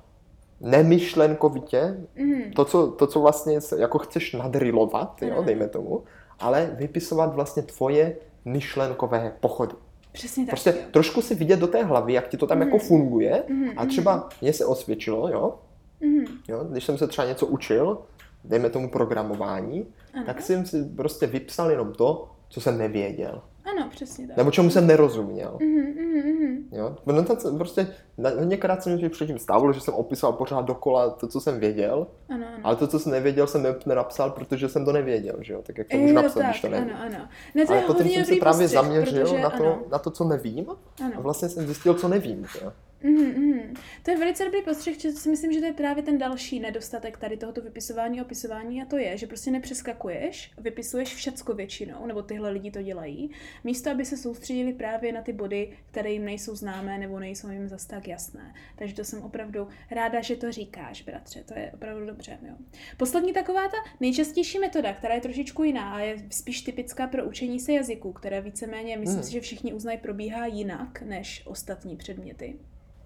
nemyšlenkovitě, mm-hmm. to, co, to, co vlastně jako chceš nadrilovat, jo, dejme tomu, ale vypisovat vlastně tvoje myšlenkové pochody. Přesně tak. Prostě jo. trošku si vidět do té hlavy, jak ti to tam mm. jako funguje mm, a třeba mně se osvědčilo, jo, Mm-hmm. Jo? Když jsem se třeba něco učil, dejme tomu programování, ano. tak jsem si prostě vypsal jenom to, co jsem nevěděl. Ano, přesně tak. Nebo čemu jsem nerozuměl. Mm-hmm, mm-hmm. Jo? No to prostě, několikrát jsem mi předtím stávalo, že jsem opisoval pořád dokola to, co jsem věděl, ano, ano. ale to, co jsem nevěděl, jsem nenapsal, protože jsem to nevěděl, že jo? Tak jak to můžu napsat, tak, když to nevím. Ano, ano. Ne, to ale potom jsem se právě postřeh, zaměřil na to, na to, co nevím ano. a vlastně jsem zjistil, co nevím. Jo? Mm-hmm. To je velice dobrý postřeh, že si myslím, že to je právě ten další nedostatek tady tohoto vypisování, opisování a to je, že prostě nepřeskakuješ, vypisuješ všecko většinou, nebo tyhle lidi to dělají, místo aby se soustředili právě na ty body, které jim nejsou známé nebo nejsou jim zas tak jasné. Takže to jsem opravdu ráda, že to říkáš, bratře, to je opravdu dobře. Jo. Poslední taková ta nejčastější metoda, která je trošičku jiná a je spíš typická pro učení se jazyku, které víceméně, myslím hmm. si, že všichni uznají, probíhá jinak než ostatní předměty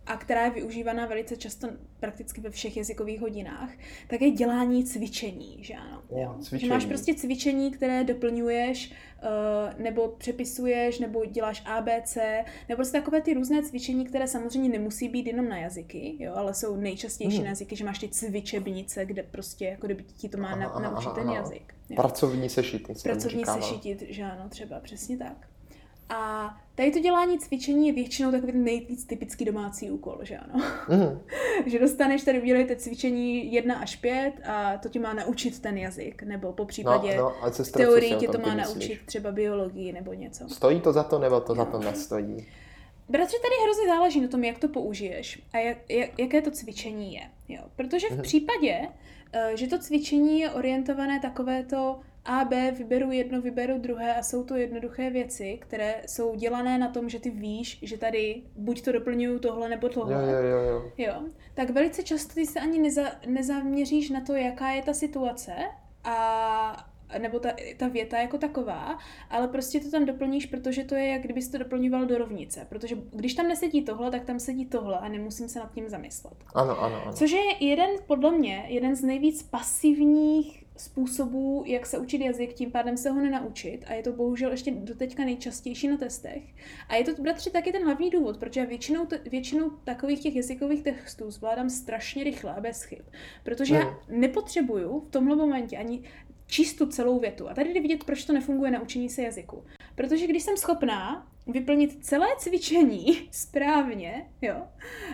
a která je využívaná velice často prakticky ve všech jazykových hodinách, tak je dělání cvičení, že ano. Jo, cvičení. Že máš prostě cvičení, které doplňuješ, uh, nebo přepisuješ, nebo děláš ABC, nebo prostě takové ty různé cvičení, které samozřejmě nemusí být jenom na jazyky, jo, ale jsou nejčastější hmm. na jazyky, že máš ty cvičebnice, kde prostě jako kdyby ti to má aha, na, naučit aha, ten jazyk. Jo. Pracovní sešity. Pracovní sešity, že ano, třeba přesně tak. A tady to dělání cvičení je většinou takový nejvíc typický domácí úkol, že ano? Mm. že dostaneš, tady udělejte cvičení 1 až 5 a to tě má naučit ten jazyk, nebo po případě no, no, v teorii tě to má naučit třeba biologii nebo něco. Stojí to za to, nebo to no. za to nestojí? Bratře, tady hrozně záleží na tom, jak to použiješ a jak, jak, jaké to cvičení je. Jo? Protože v mm. případě, eh, že to cvičení je orientované takovéto a, B, vyberu jedno, vyberu druhé a jsou to jednoduché věci, které jsou dělané na tom, že ty víš, že tady buď to doplňuju tohle nebo tohle. Jo, jo, jo, jo. jo. Tak velice často ty se ani neza, nezaměříš na to, jaká je ta situace a nebo ta, ta věta jako taková, ale prostě to tam doplníš, protože to je, jak kdybys to doplňoval do rovnice. Protože když tam nesedí tohle, tak tam sedí tohle a nemusím se nad tím zamyslet. Ano, ano, ano. Což je jeden, podle mě, jeden z nejvíc pasivních způsobů, jak se učit jazyk, tím pádem se ho nenaučit a je to bohužel ještě doteďka nejčastější na testech. A je to, bratři, taky ten hlavní důvod, protože já většinou, většinou takových těch jazykových textů zvládám strašně rychle a bez chyb. Protože já hmm. nepotřebuju v tomhle momentě ani číst tu celou větu. A tady jde vidět, proč to nefunguje na učení se jazyku. Protože když jsem schopná vyplnit celé cvičení správně, jo,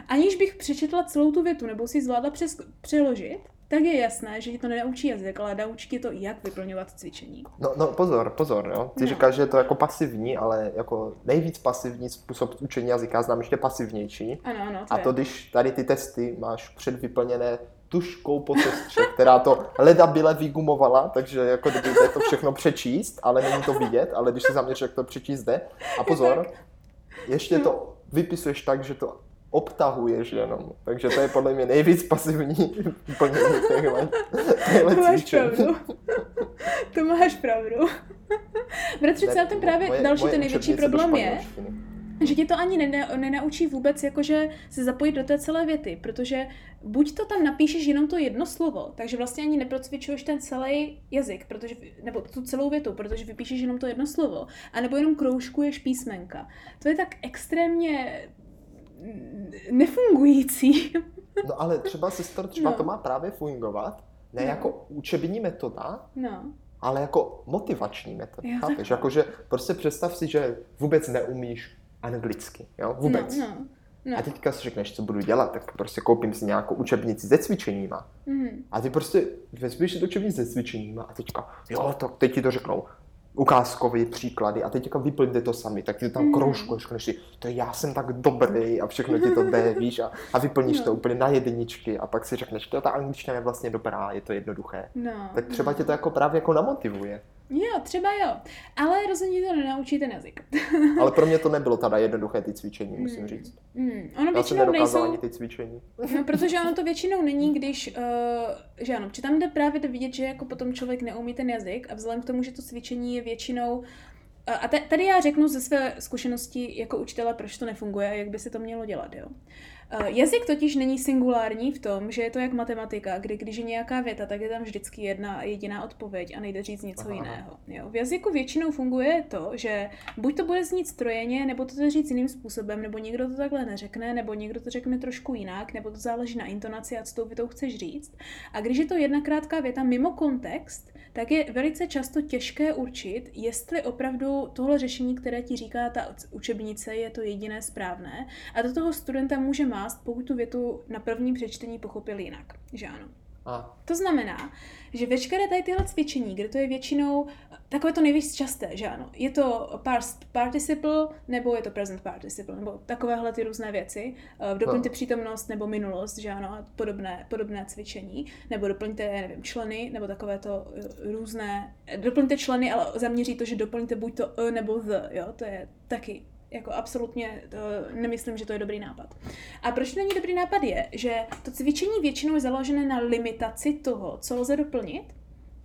aniž bych přečetla celou tu větu nebo si zvládla přes, přeložit, tak je jasné, že ti to nenaučí jazyk, ale naučí ti to, jak vyplňovat cvičení. No, no pozor, pozor, jo. Ty no. říkáš, že je to jako pasivní, ale jako nejvíc pasivní způsob učení jazyka znám ještě pasivnější. Ano, ano, to A to, je. když tady ty testy máš předvyplněné tuškou po sestře, která to leda byle vygumovala, takže jako kdyby to všechno přečíst, ale není to vidět, ale když se zaměříš, jak to přečíst jde. A pozor, ještě to vypisuješ tak, že to obtahuješ jenom. Takže to je podle mě nejvíc pasivní plnění těchhle, těchhle to máš pravdu. To máš pravdu. Bratře, co ten právě moje, další moje ten největší problém je, že ti to ani nena, nenaučí vůbec jakože se zapojit do té celé věty, protože buď to tam napíšeš jenom to jedno slovo, takže vlastně ani neprocvičuješ ten celý jazyk, protože, nebo tu celou větu, protože vypíšeš jenom to jedno slovo, anebo jenom kroužkuješ písmenka. To je tak extrémně nefungující. No ale třeba sestr, třeba no. to má právě fungovat, ne no. jako učební metoda, no. ale jako motivační metoda. Jo, chápeš? Jakože prostě představ si, že vůbec neumíš anglicky, jo? Vůbec. No, no. No. A teďka si řekneš, co budu dělat, tak prostě koupím si nějakou učebnici se cvičeníma. Mm. A ty prostě vezmeš si to učebnici se cvičeníma a teďka, jo, tak teď ti to řeknou, ukázkové příklady a teď jako vyplňte to sami, tak ty tam mm. kroužku, řekneš si, to já jsem tak dobrý a všechno ti to jde, víš, a, a vyplníš no. to úplně na jedničky a pak si řekneš, to ta angličtina je vlastně dobrá, je to jednoduché. No. Tak třeba no. tě to jako právě jako namotivuje. Jo, třeba jo, ale rozhodně to nenaučí ten jazyk. ale pro mě to nebylo teda jednoduché ty cvičení, musím hmm. říct. Mm. Ono Já jsem nejsou... ani ty cvičení. no, protože ono to většinou není, když, uh, že ano, či tam jde právě to vidět, že jako potom člověk neumí ten jazyk a vzhledem k tomu, že to cvičení je většinou a tady já řeknu ze své zkušenosti jako učitele, proč to nefunguje a jak by se to mělo dělat. Jo. Eh, jazyk totiž není singulární v tom, že je to jak matematika, kdy když je nějaká věta, tak je tam vždycky jedna jediná odpověď a nejde říct něco Aha. jiného. Jo. V jazyku většinou funguje to, že buď to bude znít strojeně, nebo to to říct jiným způsobem, nebo někdo to takhle neřekne, nebo někdo to řekne trošku jinak, nebo to záleží na intonaci a co tou větou chceš říct. A když je to jedna krátká věta mimo kontext, tak je velice často těžké určit, jestli opravdu tohle řešení, které ti říká ta učebnice, je to jediné správné. A do toho studenta může mást, pokud tu větu na prvním přečtení pochopil jinak. Že ano. A. To znamená, že veškeré tady tyhle cvičení, kde to je většinou takové to nejvíc časté, že ano, je to past participle nebo je to present participle, nebo takovéhle ty různé věci, eh, doplňte no. přítomnost nebo minulost, že ano, a podobné, podobné cvičení, nebo doplňte, nevím, členy, nebo takové to eh, různé, doplňte členy, ale zaměří to, že doplňte buď to e nebo the, jo, to je taky jako absolutně to, nemyslím, že to je dobrý nápad. A proč to není dobrý nápad je, že to cvičení většinou je založené na limitaci toho, co lze doplnit,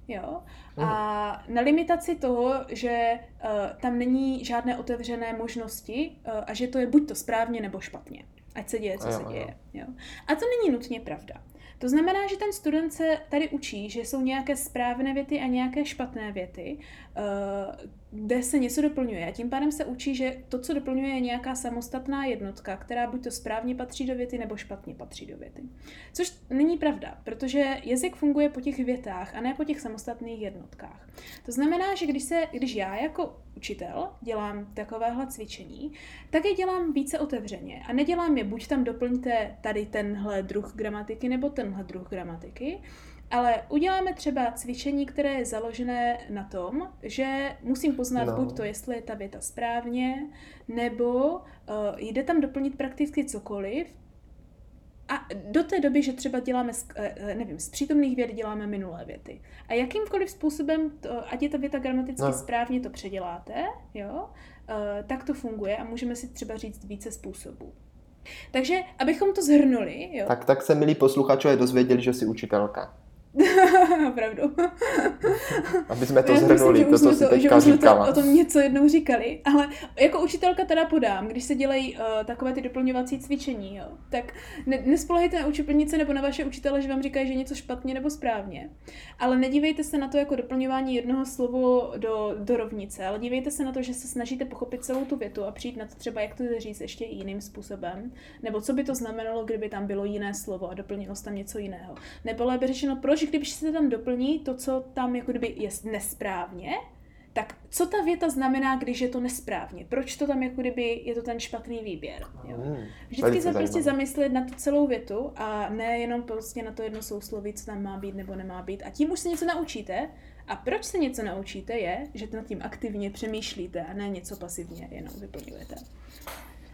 jo, a na limitaci toho, že uh, tam není žádné otevřené možnosti uh, a že to je buď to správně nebo špatně. Ať se děje, co se děje. Jo. A to není nutně pravda. To znamená, že ten student se tady učí, že jsou nějaké správné věty a nějaké špatné věty, eh, kde se něco doplňuje. A tím pádem se učí, že to, co doplňuje, je nějaká samostatná jednotka, která buď to správně patří do věty, nebo špatně patří do věty. Což není pravda, protože jazyk funguje po těch větách a ne po těch samostatných jednotkách. To znamená, že když, se, když já jako učitel dělám takovéhle cvičení, tak je dělám více otevřeně a nedělám je buď tam doplňte tady tenhle druh gramatiky nebo tenhle druh gramatiky, ale uděláme třeba cvičení, které je založené na tom, že musím poznat no. buď to, jestli je ta věta správně, nebo uh, jde tam doplnit prakticky cokoliv, a do té doby, že třeba děláme, z, eh, nevím, z přítomných věd děláme minulé věty. A jakýmkoliv způsobem, to, ať je ta věta gramaticky no. správně, to předěláte, jo, tak to funguje a můžeme si třeba říct více způsobů. Takže, abychom to zhrnuli, jo. Tak, tak se, milí posluchačové, dozvěděli, že jsi učitelka. Opravdu. Aby jsme to zhrnuli, to, co si teďka že říkala. To, o tom něco jednou říkali, ale jako učitelka teda podám, když se dělají uh, takové ty doplňovací cvičení, jo, tak ne, nespolehejte na učitelnice nebo na vaše učitele, že vám říkají, že něco špatně nebo správně. Ale nedívejte se na to jako doplňování jednoho slovu do, do rovnice, ale dívejte se na to, že se snažíte pochopit celou tu větu a přijít na to třeba, jak to říct ještě jiným způsobem, nebo co by to znamenalo, kdyby tam bylo jiné slovo a doplnilo se tam něco jiného. Nebo lépe řečeno, proč, když se tam doplní to, co tam jako kdyby je nesprávně, tak co ta věta znamená, když je to nesprávně? Proč to tam jako kdyby je to ten špatný výběr? Jo? Hmm, Vždycky se prostě zamyslet na tu celou větu a ne jenom prostě na to jedno sousloví, co tam má být nebo nemá být. A tím už se něco naučíte. A proč se něco naučíte je, že nad tím aktivně přemýšlíte a ne něco pasivně jenom vyplňujete.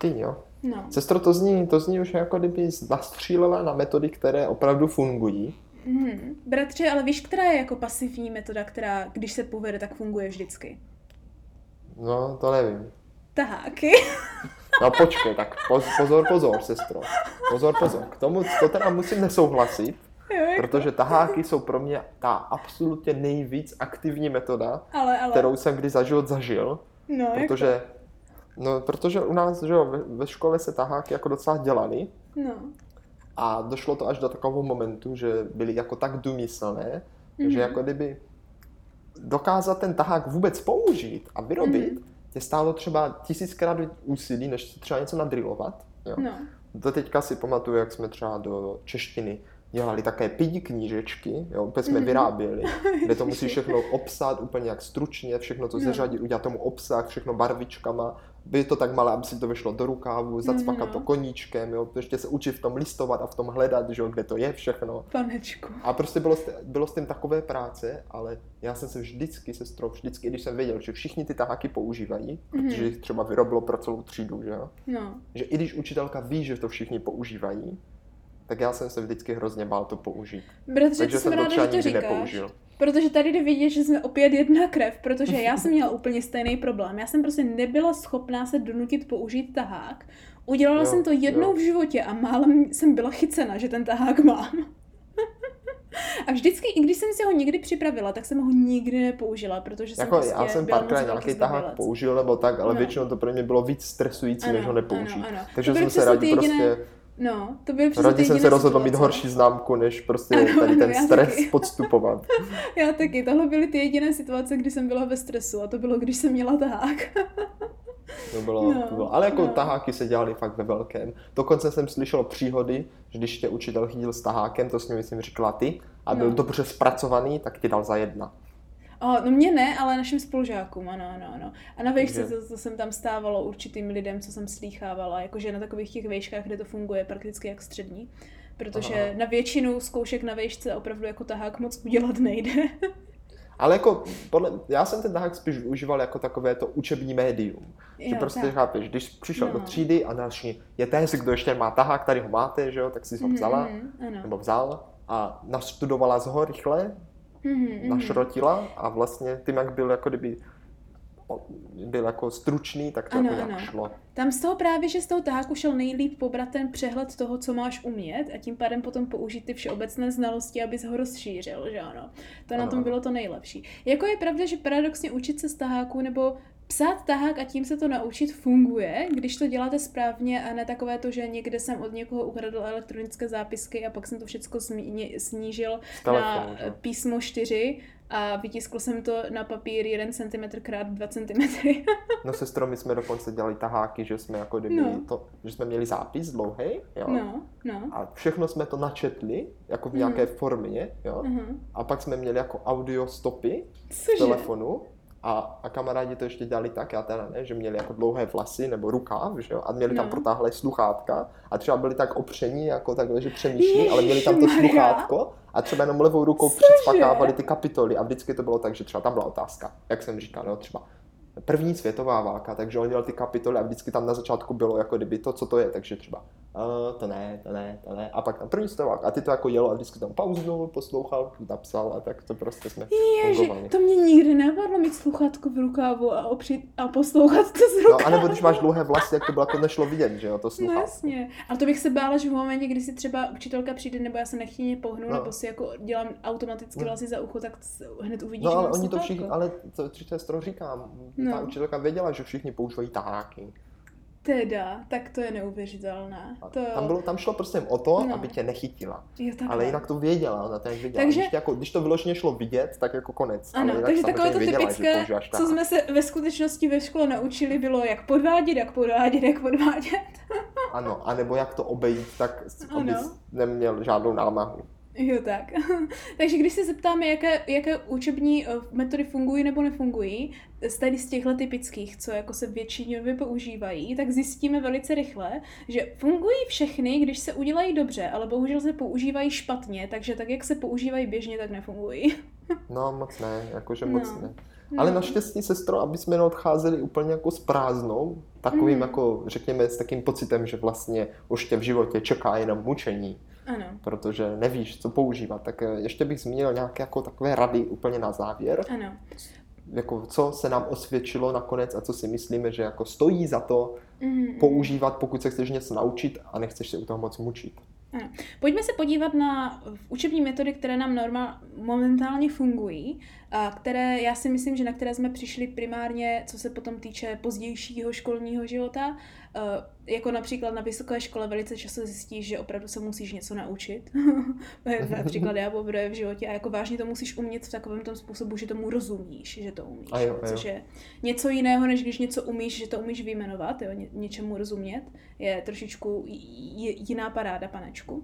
Ty jo. No. Sestro, to zní, to zní už jako kdyby nastřílela na metody, které opravdu fungují. Hmm. Bratře, ale víš, která je jako pasivní metoda, která, když se povede, tak funguje vždycky? No, to nevím. Taháky. No počkej, tak pozor, pozor, sestro. Pozor, pozor. K tomu to teda musím nesouhlasit, jako. protože taháky jsou pro mě ta absolutně nejvíc aktivní metoda, ale, ale... kterou jsem kdy za život zažil. No, protože jako No, protože u nás, že jo, ve, ve škole se taháky jako docela dělali. No. A došlo to až do takového momentu, že byly jako tak důmyslné, mm-hmm. že jako kdyby dokázat ten tahák vůbec použít a vyrobit, mm-hmm. tě stálo třeba tisíckrát úsilí, než třeba něco nadrilovat. Jo. No. To teďka si pamatuju, jak jsme třeba do češtiny dělali také pidi knížečky, jo, úplně jsme mm-hmm. vyráběli, kde to musí všechno obsat úplně jak stručně, všechno to no. zeřadit, udělat tomu obsah, všechno barvičkama, by to tak malé, aby si to vyšlo do rukávu, zacpakat mm, to koníčkem, jo, ještě se učit v tom listovat a v tom hledat, že jo, kde to je všechno. Panečku. A prostě bylo, bylo s tím takové práce, ale já jsem se vždycky, sestrou, vždycky, když jsem věděl, že všichni ty taháky používají, mm. protože jich třeba vyrobilo pro celou třídu, že jo, no. že i když učitelka ví, že to všichni používají, tak já jsem se vždycky hrozně bál to použít. Bratře, Takže jsem to třeba nikdy říkáš. nepoužil. Protože tady jde vidět, že jsme opět jedna krev, protože já jsem měla úplně stejný problém. Já jsem prostě nebyla schopná se donutit použít tahák. Udělala jo, jsem to jednou jo. v životě a málem jsem byla chycena, že ten tahák mám. A vždycky, i když jsem si ho někdy připravila, tak jsem ho nikdy nepoužila, protože jsem jako, prostě Já jsem párkrát nějaký tahák použil nebo tak, ale no. většinou to pro mě bylo víc stresující, ano, než ho nepoužít. Ano, ano. Takže jsem se rádi jediné... prostě No, to byl přesně Radši jsem se rozhodl mít horší známku, než prostě ano, tady ten stres taky. podstupovat. já taky. Tohle byly ty jediné situace, kdy jsem byla ve stresu a to bylo, když jsem měla tahák. to bylo, no, to bylo. Ale jako no. taháky se dělali fakt ve velkém. Dokonce jsem slyšel příhody, že když tě učitel chytil s tahákem, to s ním myslím říkala ty, a byl no. dobře zpracovaný, tak ti dal za jedna. Oh, no mě ne, ale našim spolužákům, ano, ano, ano. A na výšce to, to jsem tam stávalo určitým lidem, co jsem slýchávala, jakože na takových těch výškách, kde to funguje prakticky jak střední. Protože Aha. na většinu zkoušek na výšce opravdu jako tahák moc udělat nejde. Ale jako, podle, já jsem ten tahák spíš využíval jako takové to učební médium. Jo, že prostě tak. chápeš, když přišel no. do třídy a další je ten, kdo ještě má tahák, tady ho máte, že jo, tak si ho vzala, mm-hmm, nebo vzal a nastudovala z ho rychle, mm-hmm. našrotila a vlastně tím, jak byl jako kdyby byl jako stručný, tak to ano, jako ano. šlo. Tam z toho právě, že z toho taháku šel nejlíp pobrat ten přehled toho, co máš umět a tím pádem potom použít ty všeobecné znalosti, abys ho rozšířil, že ano. To ano. na tom bylo to nejlepší. Jako je pravda, že paradoxně učit se z taháku nebo Psát tahák a tím se to naučit funguje, když to děláte správně a ne takové to, že někde jsem od někoho ukradl elektronické zápisky a pak jsem to všechno snížil telefonu, na že? písmo 4 a vytiskl jsem to na papír 1 cm krát 2 cm. no sestro, my jsme dokonce dělali taháky, že jsme jako kdyby no. to, že jsme měli zápis dlouhý, jo. No, no. A všechno jsme to načetli, jako v nějaké mm. formě, jo. Mm-hmm. A pak jsme měli jako audio stopy z telefonu a, a kamarádi to ještě dělali tak, já teda ne, že měli jako dlouhé vlasy nebo rukáv, že jo, a měli no. tam protáhlé sluchátka a třeba byli tak opření, jako takhle, že přemýšlí, ale měli tam to sluchátko a třeba jenom levou rukou předspakávali ty kapitoly a vždycky to bylo tak, že třeba tam byla otázka, jak jsem říkal, no třeba první světová válka, takže on měl ty kapitoly a vždycky tam na začátku bylo jako kdyby to, co to je, takže třeba uh, to ne, to ne, to ne, a pak tam první světová válka a ty to jako jelo a vždycky tam pauznul, poslouchal, napsal a tak to prostě jsme Ježi, to mě nikdy nepadlo mít sluchátko v rukávu a opřít a poslouchat to z rukávu. No, anebo když máš dlouhé vlasy, jak to bylo, to nešlo vidět, že jo, to sluchátko. No, jasně, ale to bych se bála, že v momentě, kdy si třeba učitelka přijde, nebo já se nechtěně pohnu, no. nebo si jako dělám automaticky no. vlasy za ucho, tak hned uvidíš, no, ale oni to všichni, ale to, to říkám, no. Ta učitelka věděla, že všichni používají taháky. Teda, tak to je neuvěřitelné. To... Tam, bylo, tam šlo prostě o to, no. aby tě nechytila. Jo, ale jinak to věděla, ona to věděla. Takže... Když, jako, když to vyloženě šlo vidět, tak jako konec. Ano, ale takže takové to věděla, typické, co jsme se ve skutečnosti ve škole naučili, bylo jak podvádět, jak podvádět, jak podvádět. ano, anebo jak to obejít, tak abys neměl žádnou námahu. Jo, tak. Takže když se zeptáme, jaké, jaké učební eh, metody fungují nebo nefungují, z tady z těchto typických, co jako se většinově používají, tak zjistíme velice rychle, že fungují všechny, když se udělají dobře, ale bohužel se používají špatně, takže tak, jak se používají běžně, tak nefungují. no, moc ne, jakože moc no. ne. Ale no. naštěstí, sestro, aby jsme neodcházeli úplně jako s prázdnou, takovým mm. jako, řekněme, s takým pocitem, že vlastně už tě v životě čeká jenom mučení, ano. protože nevíš, co používat. Tak eh, ještě bych zmínil nějaké jako takové rady úplně na závěr. Ano. Jako, co se nám osvědčilo nakonec a co si myslíme, že jako stojí za to mm. používat, pokud se chceš něco naučit a nechceš se u toho moc mučit. Ano. Pojďme se podívat na učební metody, které nám normál, momentálně fungují, které já si myslím, že na které jsme přišli primárně, co se potom týče pozdějšího školního života, Uh, jako například na vysoké škole velice často zjistíš, že opravdu se musíš něco naučit. například já poprvé v životě a jako vážně to musíš umět v takovém tom způsobu, že tomu rozumíš, že to umíš. A jo, a jo. Což je něco jiného, než když něco umíš, že to umíš vyjmenovat, jo, ně, něčemu rozumět. Je trošičku jiná paráda, panečku.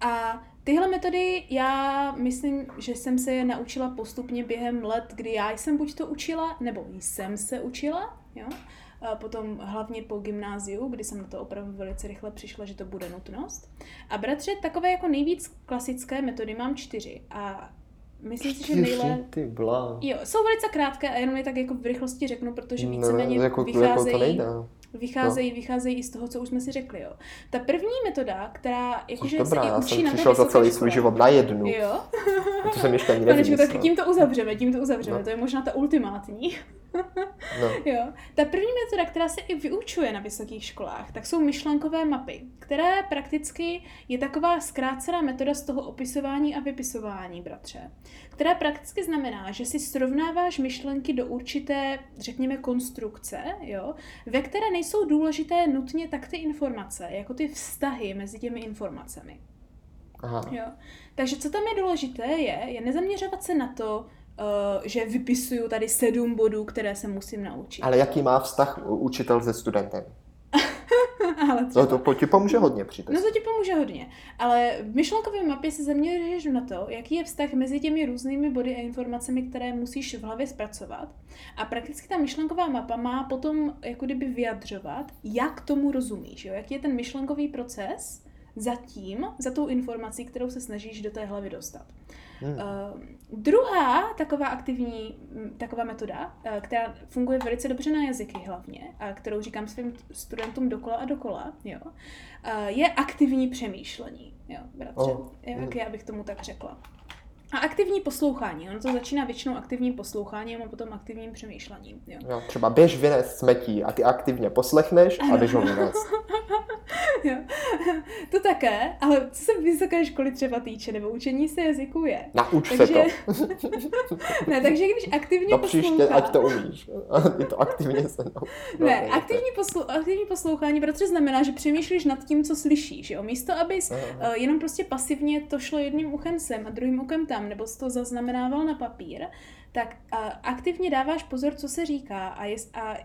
A tyhle metody já myslím, že jsem se je naučila postupně během let, kdy já jsem buď to učila, nebo jsem se učila, jo potom hlavně po gymnáziu, kdy jsem na to opravdu velice rychle přišla, že to bude nutnost. A bratře, takové jako nejvíc klasické metody mám čtyři a Myslím si, že nejle... Ty blá. Jo, jsou velice krátké a jenom je tak jako v rychlosti řeknu, protože víceméně no, jako, vycházejí, jako to nejde. Vycházejí, no. vycházejí i z toho, co už jsme si řekli, jo. Ta první metoda, která jakože se já učí jsem na přišel za celý svůj život na jednu. Jo. to jsem ještě ani nevymyslel. tak tím to uzavřeme, tím to uzavřeme, no. to je možná ta ultimátní. No. Jo. Ta první metoda, která se i vyučuje na vysokých školách, tak jsou myšlenkové mapy, které prakticky je taková zkrácená metoda z toho opisování a vypisování, bratře, která prakticky znamená, že si srovnáváš myšlenky do určité, řekněme, konstrukce, jo, ve které nejsou důležité nutně tak ty informace, jako ty vztahy mezi těmi informacemi. Aha. Jo. Takže co tam je důležité, je, je nezaměřovat se na to, že vypisuju tady sedm bodů, které se musím naučit. Ale jaký má vztah učitel se studentem? ale třeba... no to ti pomůže hodně při No to ti pomůže hodně. Ale v myšlenkové mapě se zaměříš na to, jaký je vztah mezi těmi různými body a informacemi, které musíš v hlavě zpracovat. A prakticky ta myšlenková mapa má potom jako kdyby vyjadřovat, jak tomu rozumíš, jo? jaký je ten myšlenkový proces za tím, za tou informací, kterou se snažíš do té hlavy dostat. Hmm. Uh, druhá taková aktivní taková metoda, uh, která funguje velice dobře na jazyky hlavně, a kterou říkám svým studentům dokola a dokola, jo, uh, je aktivní přemýšlení. Jo, bratře, oh. jak já bych tomu tak řekla. A aktivní poslouchání. Ono to začíná většinou aktivním posloucháním a potom aktivním přemýšlením. Jo. Jo, třeba běž vynést smetí a ty aktivně poslechneš a běž ho vynést. jo. To také, ale co se vysoké školy třeba týče, nebo učení se jazyku je. Nauč takže... se to. ne, takže když aktivně no, příště, poslouchá... ať to umíš. Ty to aktivně se no, Ne, aktivní, poslu... aktivní poslouchání protože znamená, že přemýšlíš nad tím, co slyšíš. Jo? Místo, abys uh, jenom prostě pasivně to šlo jedním uchem sem a druhým uchem tam, nebo jsi to zaznamenával na papír, tak aktivně dáváš pozor, co se říká a, je, a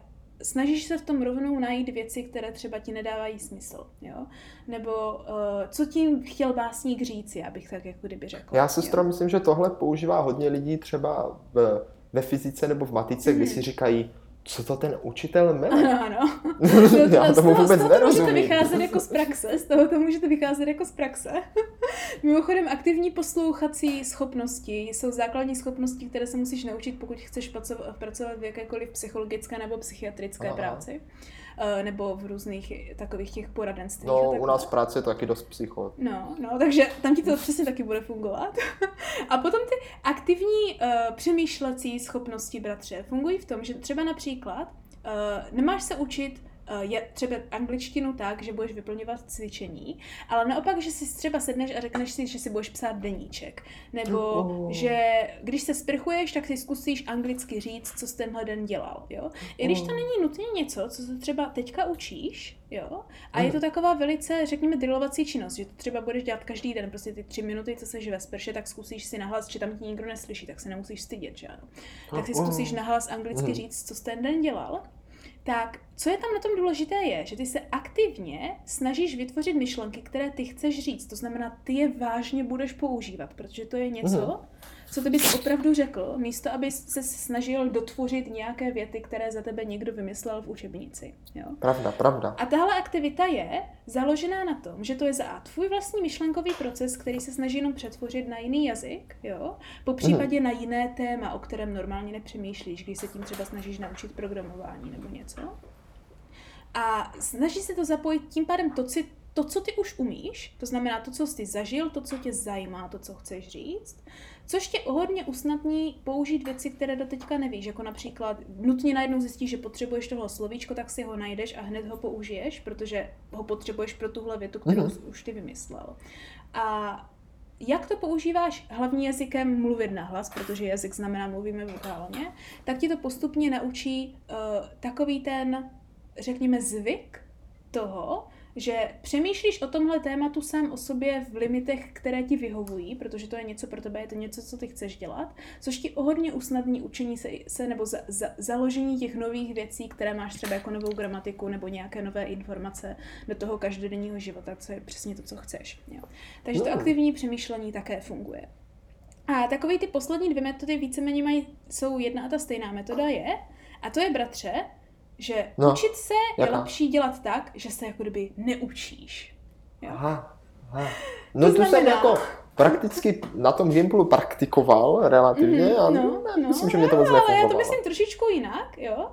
snažíš se v tom rovnou najít věci, které třeba ti nedávají smysl, jo? Nebo uh, co tím chtěl básník říci, abych tak jako kdyby řekl. Já se strom myslím, že tohle používá hodně lidí třeba v, ve fyzice nebo v matice, mm. kdy mhm. si říkají, co to ten učitel jmenuje? Ano, ano. To, to, Já tomu vůbec z toho můžete vycházet jako z praxe, z toho to můžete vycházet jako z praxe. Mimochodem, aktivní poslouchací schopnosti jsou základní schopnosti, které se musíš naučit, pokud chceš pracovat v jakékoliv psychologické nebo psychiatrické Aha. práci. Eh, nebo v různých takových těch poradenstvích. No, u nás v práci je to taky dost psycho. No, no, takže tam ti to přesně taky bude fungovat. a potom ty aktivní uh, přemýšlecí schopnosti, bratře, fungují v tom, že třeba například uh, nemáš se učit je třeba angličtinu tak, že budeš vyplňovat cvičení, ale naopak, že si třeba sedneš a řekneš si, že si budeš psát deníček. Nebo oh. že když se sprchuješ, tak si zkusíš anglicky říct, co jsi tenhle den dělal. Jo? I když to oh. není nutně něco, co se třeba teďka učíš, jo? a mm. je to taková velice, řekněme, drillovací činnost, že to třeba budeš dělat každý den, prostě ty tři minuty, co seš ve sprše, tak zkusíš si nahlas, že tam ti nikdo neslyší, tak se nemusíš stydět, že ano. Tak si zkusíš nahlas anglicky mm. říct, co jsi ten den dělal tak co je tam na tom důležité je, že ty se aktivně snažíš vytvořit myšlenky, které ty chceš říct. To znamená, ty je vážně budeš používat, protože to je něco, mm co ty bys opravdu řekl, místo aby se snažil dotvořit nějaké věty, které za tebe někdo vymyslel v učebnici. Jo? Pravda, pravda. A tahle aktivita je založená na tom, že to je za A tvůj vlastní myšlenkový proces, který se snaží jenom přetvořit na jiný jazyk, jo? po případě mm. na jiné téma, o kterém normálně nepřemýšlíš, když se tím třeba snažíš naučit programování nebo něco. A snaží se to zapojit tím pádem to, to, co ty už umíš, to znamená to, co jsi zažil, to, co tě zajímá, to, co chceš říct, což tě hodně usnadní použít věci, které do teďka nevíš, jako například nutně najednou zjistíš, že potřebuješ tohle slovíčko, tak si ho najdeš a hned ho použiješ, protože ho potřebuješ pro tuhle větu, kterou mm-hmm. už ty vymyslel. A jak to používáš hlavní jazykem mluvit na hlas, protože jazyk znamená mluvíme vokálně, tak ti to postupně naučí uh, takový ten, řekněme, zvyk toho, že přemýšlíš o tomhle tématu sám o sobě v limitech, které ti vyhovují, protože to je něco pro tebe, je to něco, co ty chceš dělat, což ti o hodně usnadní učení se, se nebo za, za, založení těch nových věcí, které máš třeba jako novou gramatiku nebo nějaké nové informace do toho každodenního života, co je přesně to, co chceš. Jo. Takže to no. aktivní přemýšlení také funguje. A takové ty poslední dvě metody víceméně mají, jsou jedna a ta stejná metoda je, a to je bratře, že no, učit se jaká? je lepší dělat tak, že se jako kdyby neučíš. Jo? Aha, aha. No to, to znamená... jsem jako prakticky na tom Gimplu praktikoval relativně mm, a no, no, myslím, že mě to moc no, ale já to myslím trošičku jinak, jo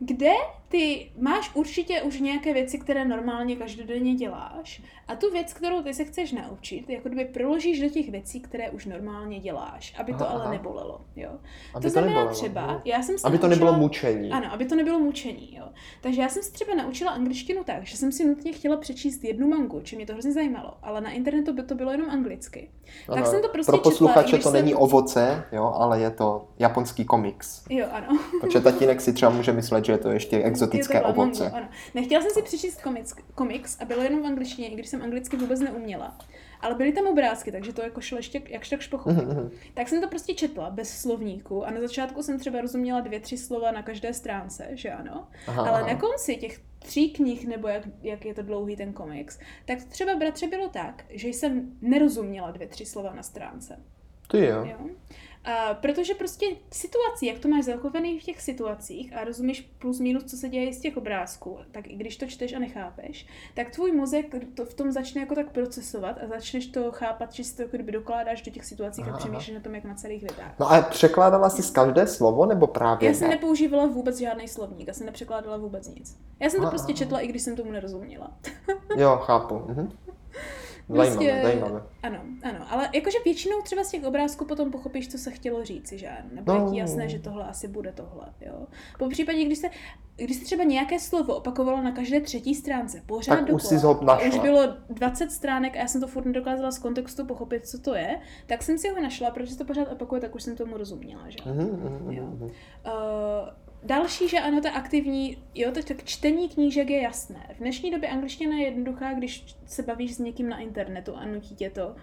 kde ty máš určitě už nějaké věci, které normálně každodenně děláš a tu věc, kterou ty se chceš naučit, jako kdyby proložíš do těch věcí, které už normálně děláš, aby to aha, ale aha. nebolelo, jo. Aby to znamená nebolelo, třeba, no. já jsem se Aby naučila, to nebylo mučení. Ano, aby to nebylo mučení, jo. Takže já jsem se třeba naučila angličtinu tak, že jsem si nutně chtěla přečíst jednu mangu, či mě to hrozně zajímalo, ale na internetu by to bylo jenom anglicky. Ano, tak jsem to prostě Pro posluchače četla, to jsem... není ovoce, jo, ale je to japonský komiks. Jo, ano. Protože tatínek si třeba může myslet, že je to ještě exotické ovoce. Mango, ano. Nechtěla jsem si přečíst komiks, komiks a bylo jenom v angličtině, i když jsem anglicky vůbec neuměla. Ale byly tam obrázky, takže to jako šlo ještě jakž takž pochopit. Mm-hmm. Tak jsem to prostě četla bez slovníku a na začátku jsem třeba rozuměla dvě, tři slova na každé stránce, že ano. Aha, Ale aha. na konci těch tří knih, nebo jak, jak je to dlouhý ten komiks, tak třeba bratře bylo tak, že jsem nerozuměla dvě, tři slova na stránce. Ty jo. jo? A protože prostě situací, jak to máš zachovený v těch situacích a rozumíš plus minus, co se děje z těch obrázků, tak i když to čteš a nechápeš, tak tvůj mozek to v tom začne jako tak procesovat a začneš to chápat, že si to jako kdyby dokládáš do těch situací a přemýšlíš na tom, jak na celých větách. No a překládala jsi z každé slovo nebo právě Já jsem ne? nepoužívala vůbec žádný slovník, já jsem nepřekládala vůbec nic. Já jsem to aha, prostě četla, i když jsem tomu nerozuměla. jo, chápu. Mhm. Zajímavé, prostě, zajímavé. Ano, ano, ale jakože většinou třeba z těch obrázků potom pochopíš, co se chtělo říct, že? Nebo no. je ti jasné, že tohle asi bude tohle, jo. Po případě, když se, když se třeba nějaké slovo opakovalo na každé třetí stránce, pořád tak už, dokola, už bylo 20 stránek a já jsem to furt nedokázala z kontextu pochopit, co to je, tak jsem si ho našla, protože se to pořád opakuje, tak už jsem tomu rozuměla, že? Mm-hmm, jo. Uh, Další, že ano, ta aktivní, jo, tak čtení knížek je jasné. V dnešní době angličtina je jednoduchá, když se bavíš s někým na internetu a nutí tě to uh,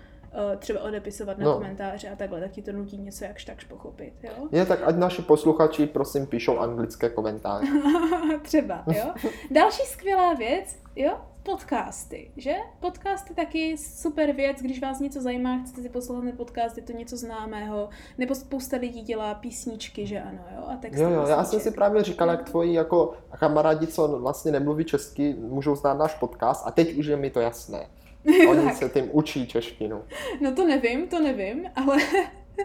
třeba odepisovat na no. komentáře a takhle, tak ti to nutí něco jakž takž pochopit, jo? Je, tak ať naši posluchači prosím píšou anglické komentáře. třeba, jo. Další skvělá věc, jo, podcasty, že? Podcasty taky super věc, když vás něco zajímá, chcete si poslouchat podcast, je to něco známého, nebo spousta lidí dělá písničky, že ano, jo? A texty jo, jo, já jsem si právě říkal, jak tvoji jako kamarádi, co vlastně nemluví česky, můžou znát náš podcast a teď už je mi to jasné. Oni se tím učí češtinu. No to nevím, to nevím, ale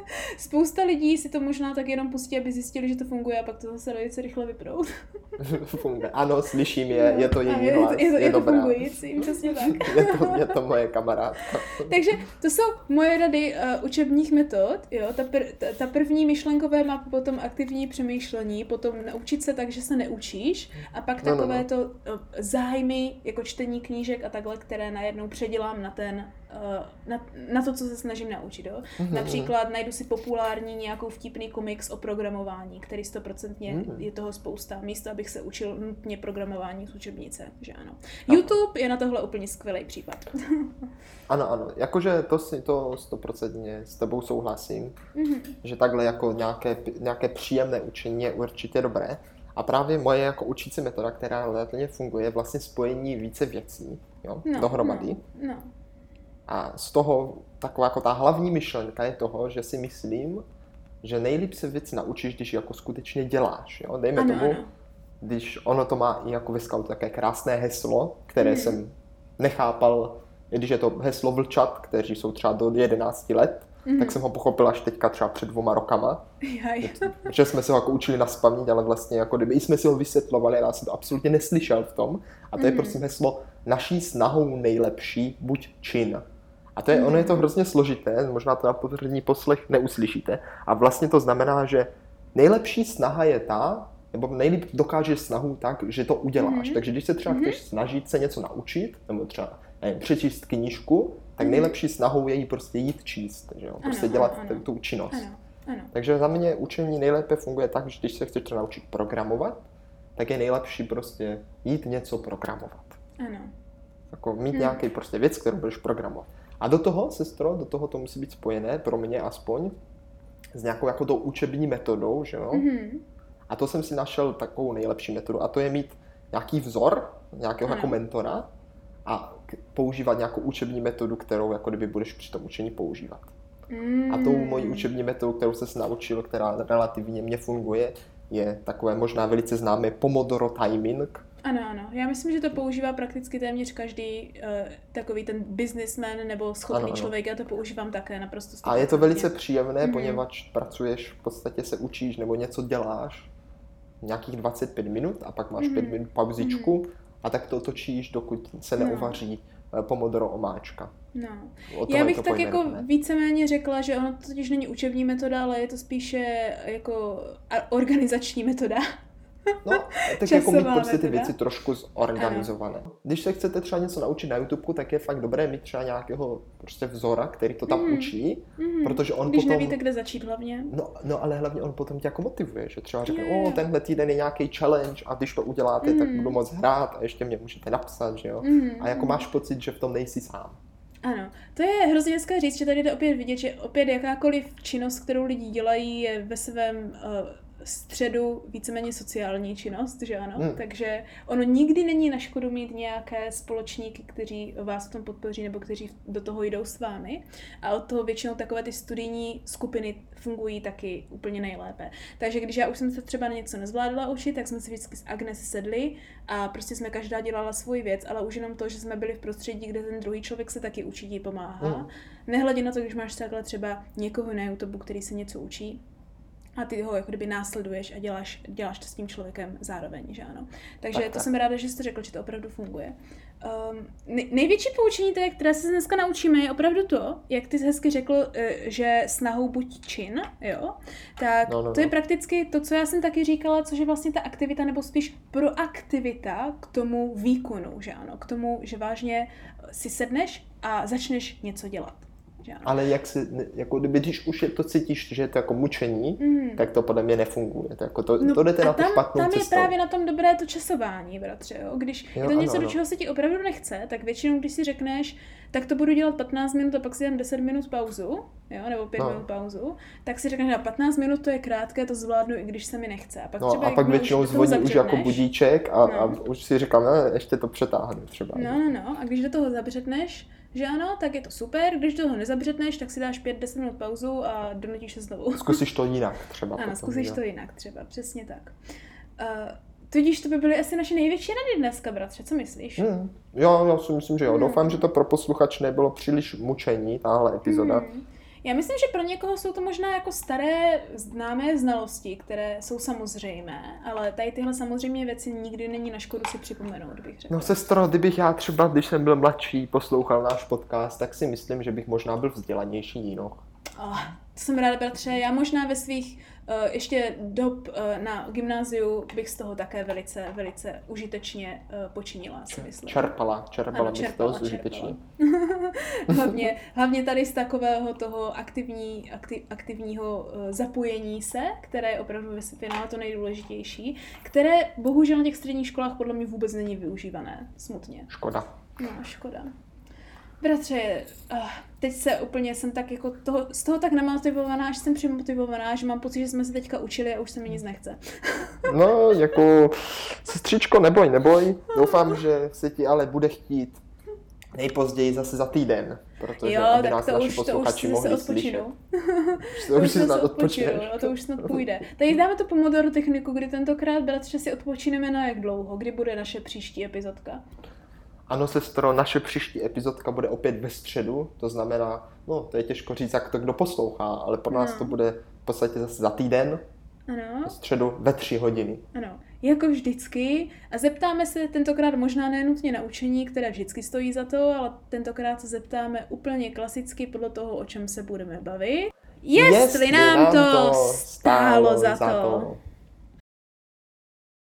Spousta lidí si to možná tak jenom pustí, aby zjistili, že to funguje a pak to zase velice rychle vypnout. funguje. Ano, slyším je, je to její je, hlas, je, to, je, je to fungující, přesně tak. je, to, je to moje kamarádka. Takže to jsou moje rady uh, učebních metod. Jo? Ta, pr, ta, ta první myšlenkové má potom aktivní přemýšlení, potom naučit se tak, že se neučíš a pak no, takové no, no. to uh, zájmy, jako čtení knížek a takhle, které najednou předělám na ten na, na to, co se snažím naučit. Jo? Mm-hmm. Například najdu si populární nějakou vtipný komiks o programování, který stoprocentně mm-hmm. je toho spousta, místo abych se učil nutně programování z učebnice, že ano. ano. YouTube je na tohle úplně skvělý případ. ano, ano, jakože to si to stoprocentně s tebou souhlasím, mm-hmm. že takhle jako nějaké, nějaké příjemné učení je určitě dobré. A právě moje jako učící metoda, která relativně funguje, je vlastně spojení více věcí jo, no, dohromady. No, no. A z toho taková jako ta hlavní myšlenka je toho, že si myslím, že nejlíp se věci naučíš, když jako skutečně děláš. Jo? Dejme ano, tomu, ano. když ono to má i jako ve scoutu také krásné heslo, které hmm. jsem nechápal, když je to heslo vlčat, kteří jsou třeba do 11 let, mm. tak jsem ho pochopil až teďka třeba před dvoma rokama. Jaj. že jsme se ho jako učili na spaměť, ale vlastně jako kdyby jsme si ho vysvětlovali, já jsem to absolutně neslyšel v tom. A to mm. je prostě heslo naší snahou nejlepší, buď čin. A to je, ono je to hrozně složité, možná to na poslední poslech neuslyšíte. A vlastně to znamená, že nejlepší snaha je ta, nebo nejlíp dokážeš snahu tak, že to uděláš. Mm-hmm. Takže když se třeba mm-hmm. chceš snažit se něco naučit, nebo třeba nevím, přečíst knížku, tak mm-hmm. nejlepší snahou je jí prostě jít číst, že jo? prostě ano, dělat ano, tu činnost. Ano, ano. Takže za mě učení nejlépe funguje tak, že když se chceš třeba naučit programovat, tak je nejlepší prostě jít něco programovat. Ano. Jako mít hmm. nějaký prostě věc, kterou budeš programovat. A do toho, sestro, do toho to musí být spojené, pro mě aspoň, s nějakou jako tou učební metodou, že jo? Mm-hmm. A to jsem si našel takovou nejlepší metodu. A to je mít nějaký vzor, nějakého ano. jako mentora a používat nějakou učební metodu, kterou jako kdyby budeš při tom učení používat. Mm. A tou mojí učební metodou, kterou jsem se naučil, která relativně mě funguje, je takové možná velice známé Pomodoro timing, ano, ano. Já myslím, že to používá prakticky téměř každý uh, takový ten businessman nebo schopný ano, člověk. Já to používám také naprosto. A je to velice příjemné, mm-hmm. poněvadž pracuješ, v podstatě se učíš nebo něco děláš nějakých 25 minut a pak máš mm-hmm. 5 minut pauzičku mm-hmm. a tak to točíš, dokud se neuvaří no. pomodoro omáčka. No. Já bych tak jako víceméně řekla, že ono to totiž není učební metoda, ale je to spíše jako organizační metoda. No, tak jako mít prostě ty věci trošku zorganizované. Ano. Když se chcete třeba něco naučit na YouTube, tak je fakt dobré mít třeba nějakého prostě vzora, který to tam mm. učí, mm. protože on Když potom... nevíte, kde začít hlavně. No, no, ale hlavně on potom tě jako motivuje, že třeba řekne, o, tenhle týden je nějaký challenge a když to uděláte, mm. tak budu moc hrát a ještě mě můžete napsat, že jo. Mm. A jako máš pocit, že v tom nejsi sám. Ano, to je hrozně hezké říct, že tady jde opět vidět, že opět jakákoliv činnost, kterou lidi dělají, je ve svém uh, středu víceméně sociální činnost, že ano? Hmm. Takže ono nikdy není na škodu mít nějaké společníky, kteří vás v tom podpoří nebo kteří do toho jdou s vámi. A od toho většinou takové ty studijní skupiny fungují taky úplně nejlépe. Takže když já už jsem se třeba na něco nezvládla učit, tak jsme si vždycky s Agnes sedli a prostě jsme každá dělala svůj věc, ale už jenom to, že jsme byli v prostředí, kde ten druhý člověk se taky učí, pomáhá. Hmm. Nehledě na to, když máš takhle třeba někoho na YouTube, který se něco učí, a ty ho jako kdyby následuješ a děláš, děláš to s tím člověkem zároveň, že ano. Takže tak, to tak. jsem ráda, že jste řekl, že to opravdu funguje. Um, nej, největší poučení, té, které se dneska naučíme, je opravdu to, jak ty jsi hezky řekl, eh, že snahou buď čin, jo, tak no, no, to je no. prakticky to, co já jsem taky říkala, což je vlastně ta aktivita, nebo spíš proaktivita k tomu výkonu, že ano, k tomu, že vážně si sedneš a začneš něco dělat. Že ano. Ale jak si, jako kdyby, když už je to cítíš, že je to jako mučení, mm. tak to podle mě nefunguje. To, jako to, no, to jdete na tu špatnou tam cestou. je právě na tom dobré to časování, bratře. Jo? Když jo, je to ano, něco, ano. do čeho se ti opravdu nechce, tak většinou, když si řekneš, tak to budu dělat 15 minut a pak si dám 10 minut pauzu, jo, nebo 5 no. minut pauzu, tak si řekneš, na 15 minut to je krátké, to zvládnu, i když se mi nechce. A pak, no, třeba, a pak většinou zvoní už jako budíček a, no. a už si říkám, ne, ještě to přetáhnu třeba. No, no, no. A když do toho zabřetneš, že ano, tak je to super, když toho nezabřetneš, tak si dáš 5-10 minut pauzu a donutíš se znovu. Zkusíš to jinak třeba. Ano, potom, zkusíš jo. to jinak třeba, přesně tak. Uh, tudíž to by byly asi naše největší rady dneska, bratře, co myslíš? Hmm. Jo, já si myslím, že jo. Hmm. Doufám, že to pro posluchač nebylo příliš mučení, tahle epizoda. Hmm. Já myslím, že pro někoho jsou to možná jako staré známé znalosti, které jsou samozřejmé, ale tady tyhle samozřejmě věci nikdy není na škodu si připomenout, bych řekl. No sestro, kdybych já třeba, když jsem byl mladší, poslouchal náš podcast, tak si myslím, že bych možná byl vzdělanější, no. Oh, to jsem ráda, bratře. Já možná ve svých ještě dob uh, na gymnáziu bych z toho také velice, velice užitečně uh, počinila, si myslím. Čerpala, čerpala ano, bych toho užitečně. hlavně, hlavně tady z takového toho aktivní, aktiv, aktivního zapojení se, které je opravdu ve finále to nejdůležitější, které bohužel na těch středních školách podle mě vůbec není využívané. Smutně. Škoda. No, škoda. Bratře, uh, teď se úplně jsem tak jako toho, z toho tak nemotivovaná, že jsem přimotivovaná, že mám pocit, že jsme se teďka učili a už se mi nic nechce. no, jako sestřičko, neboj, neboj. Doufám, že se ti ale bude chtít nejpozději zase za týden, protože jo, aby tak nás to naši už, posluchači to už mohli slyšet. to už si snad odpočinu, no, to už snad půjde. Tady dáme tu Pomodoro techniku, kdy tentokrát, bratře, si odpočineme na jak dlouho, kdy bude naše příští epizodka. Ano, sestro, naše příští epizodka bude opět ve středu, to znamená, no, to je těžko říct, jak to kdo poslouchá, ale pro nás no. to bude v podstatě zase za týden. Ano. Ve středu ve tři hodiny. Ano, jako vždycky. A zeptáme se tentokrát možná nenutně na učení, které vždycky stojí za to, ale tentokrát se zeptáme úplně klasicky podle toho, o čem se budeme bavit. Jestli, Jestli nám, nám to stálo, stálo za to. Za to.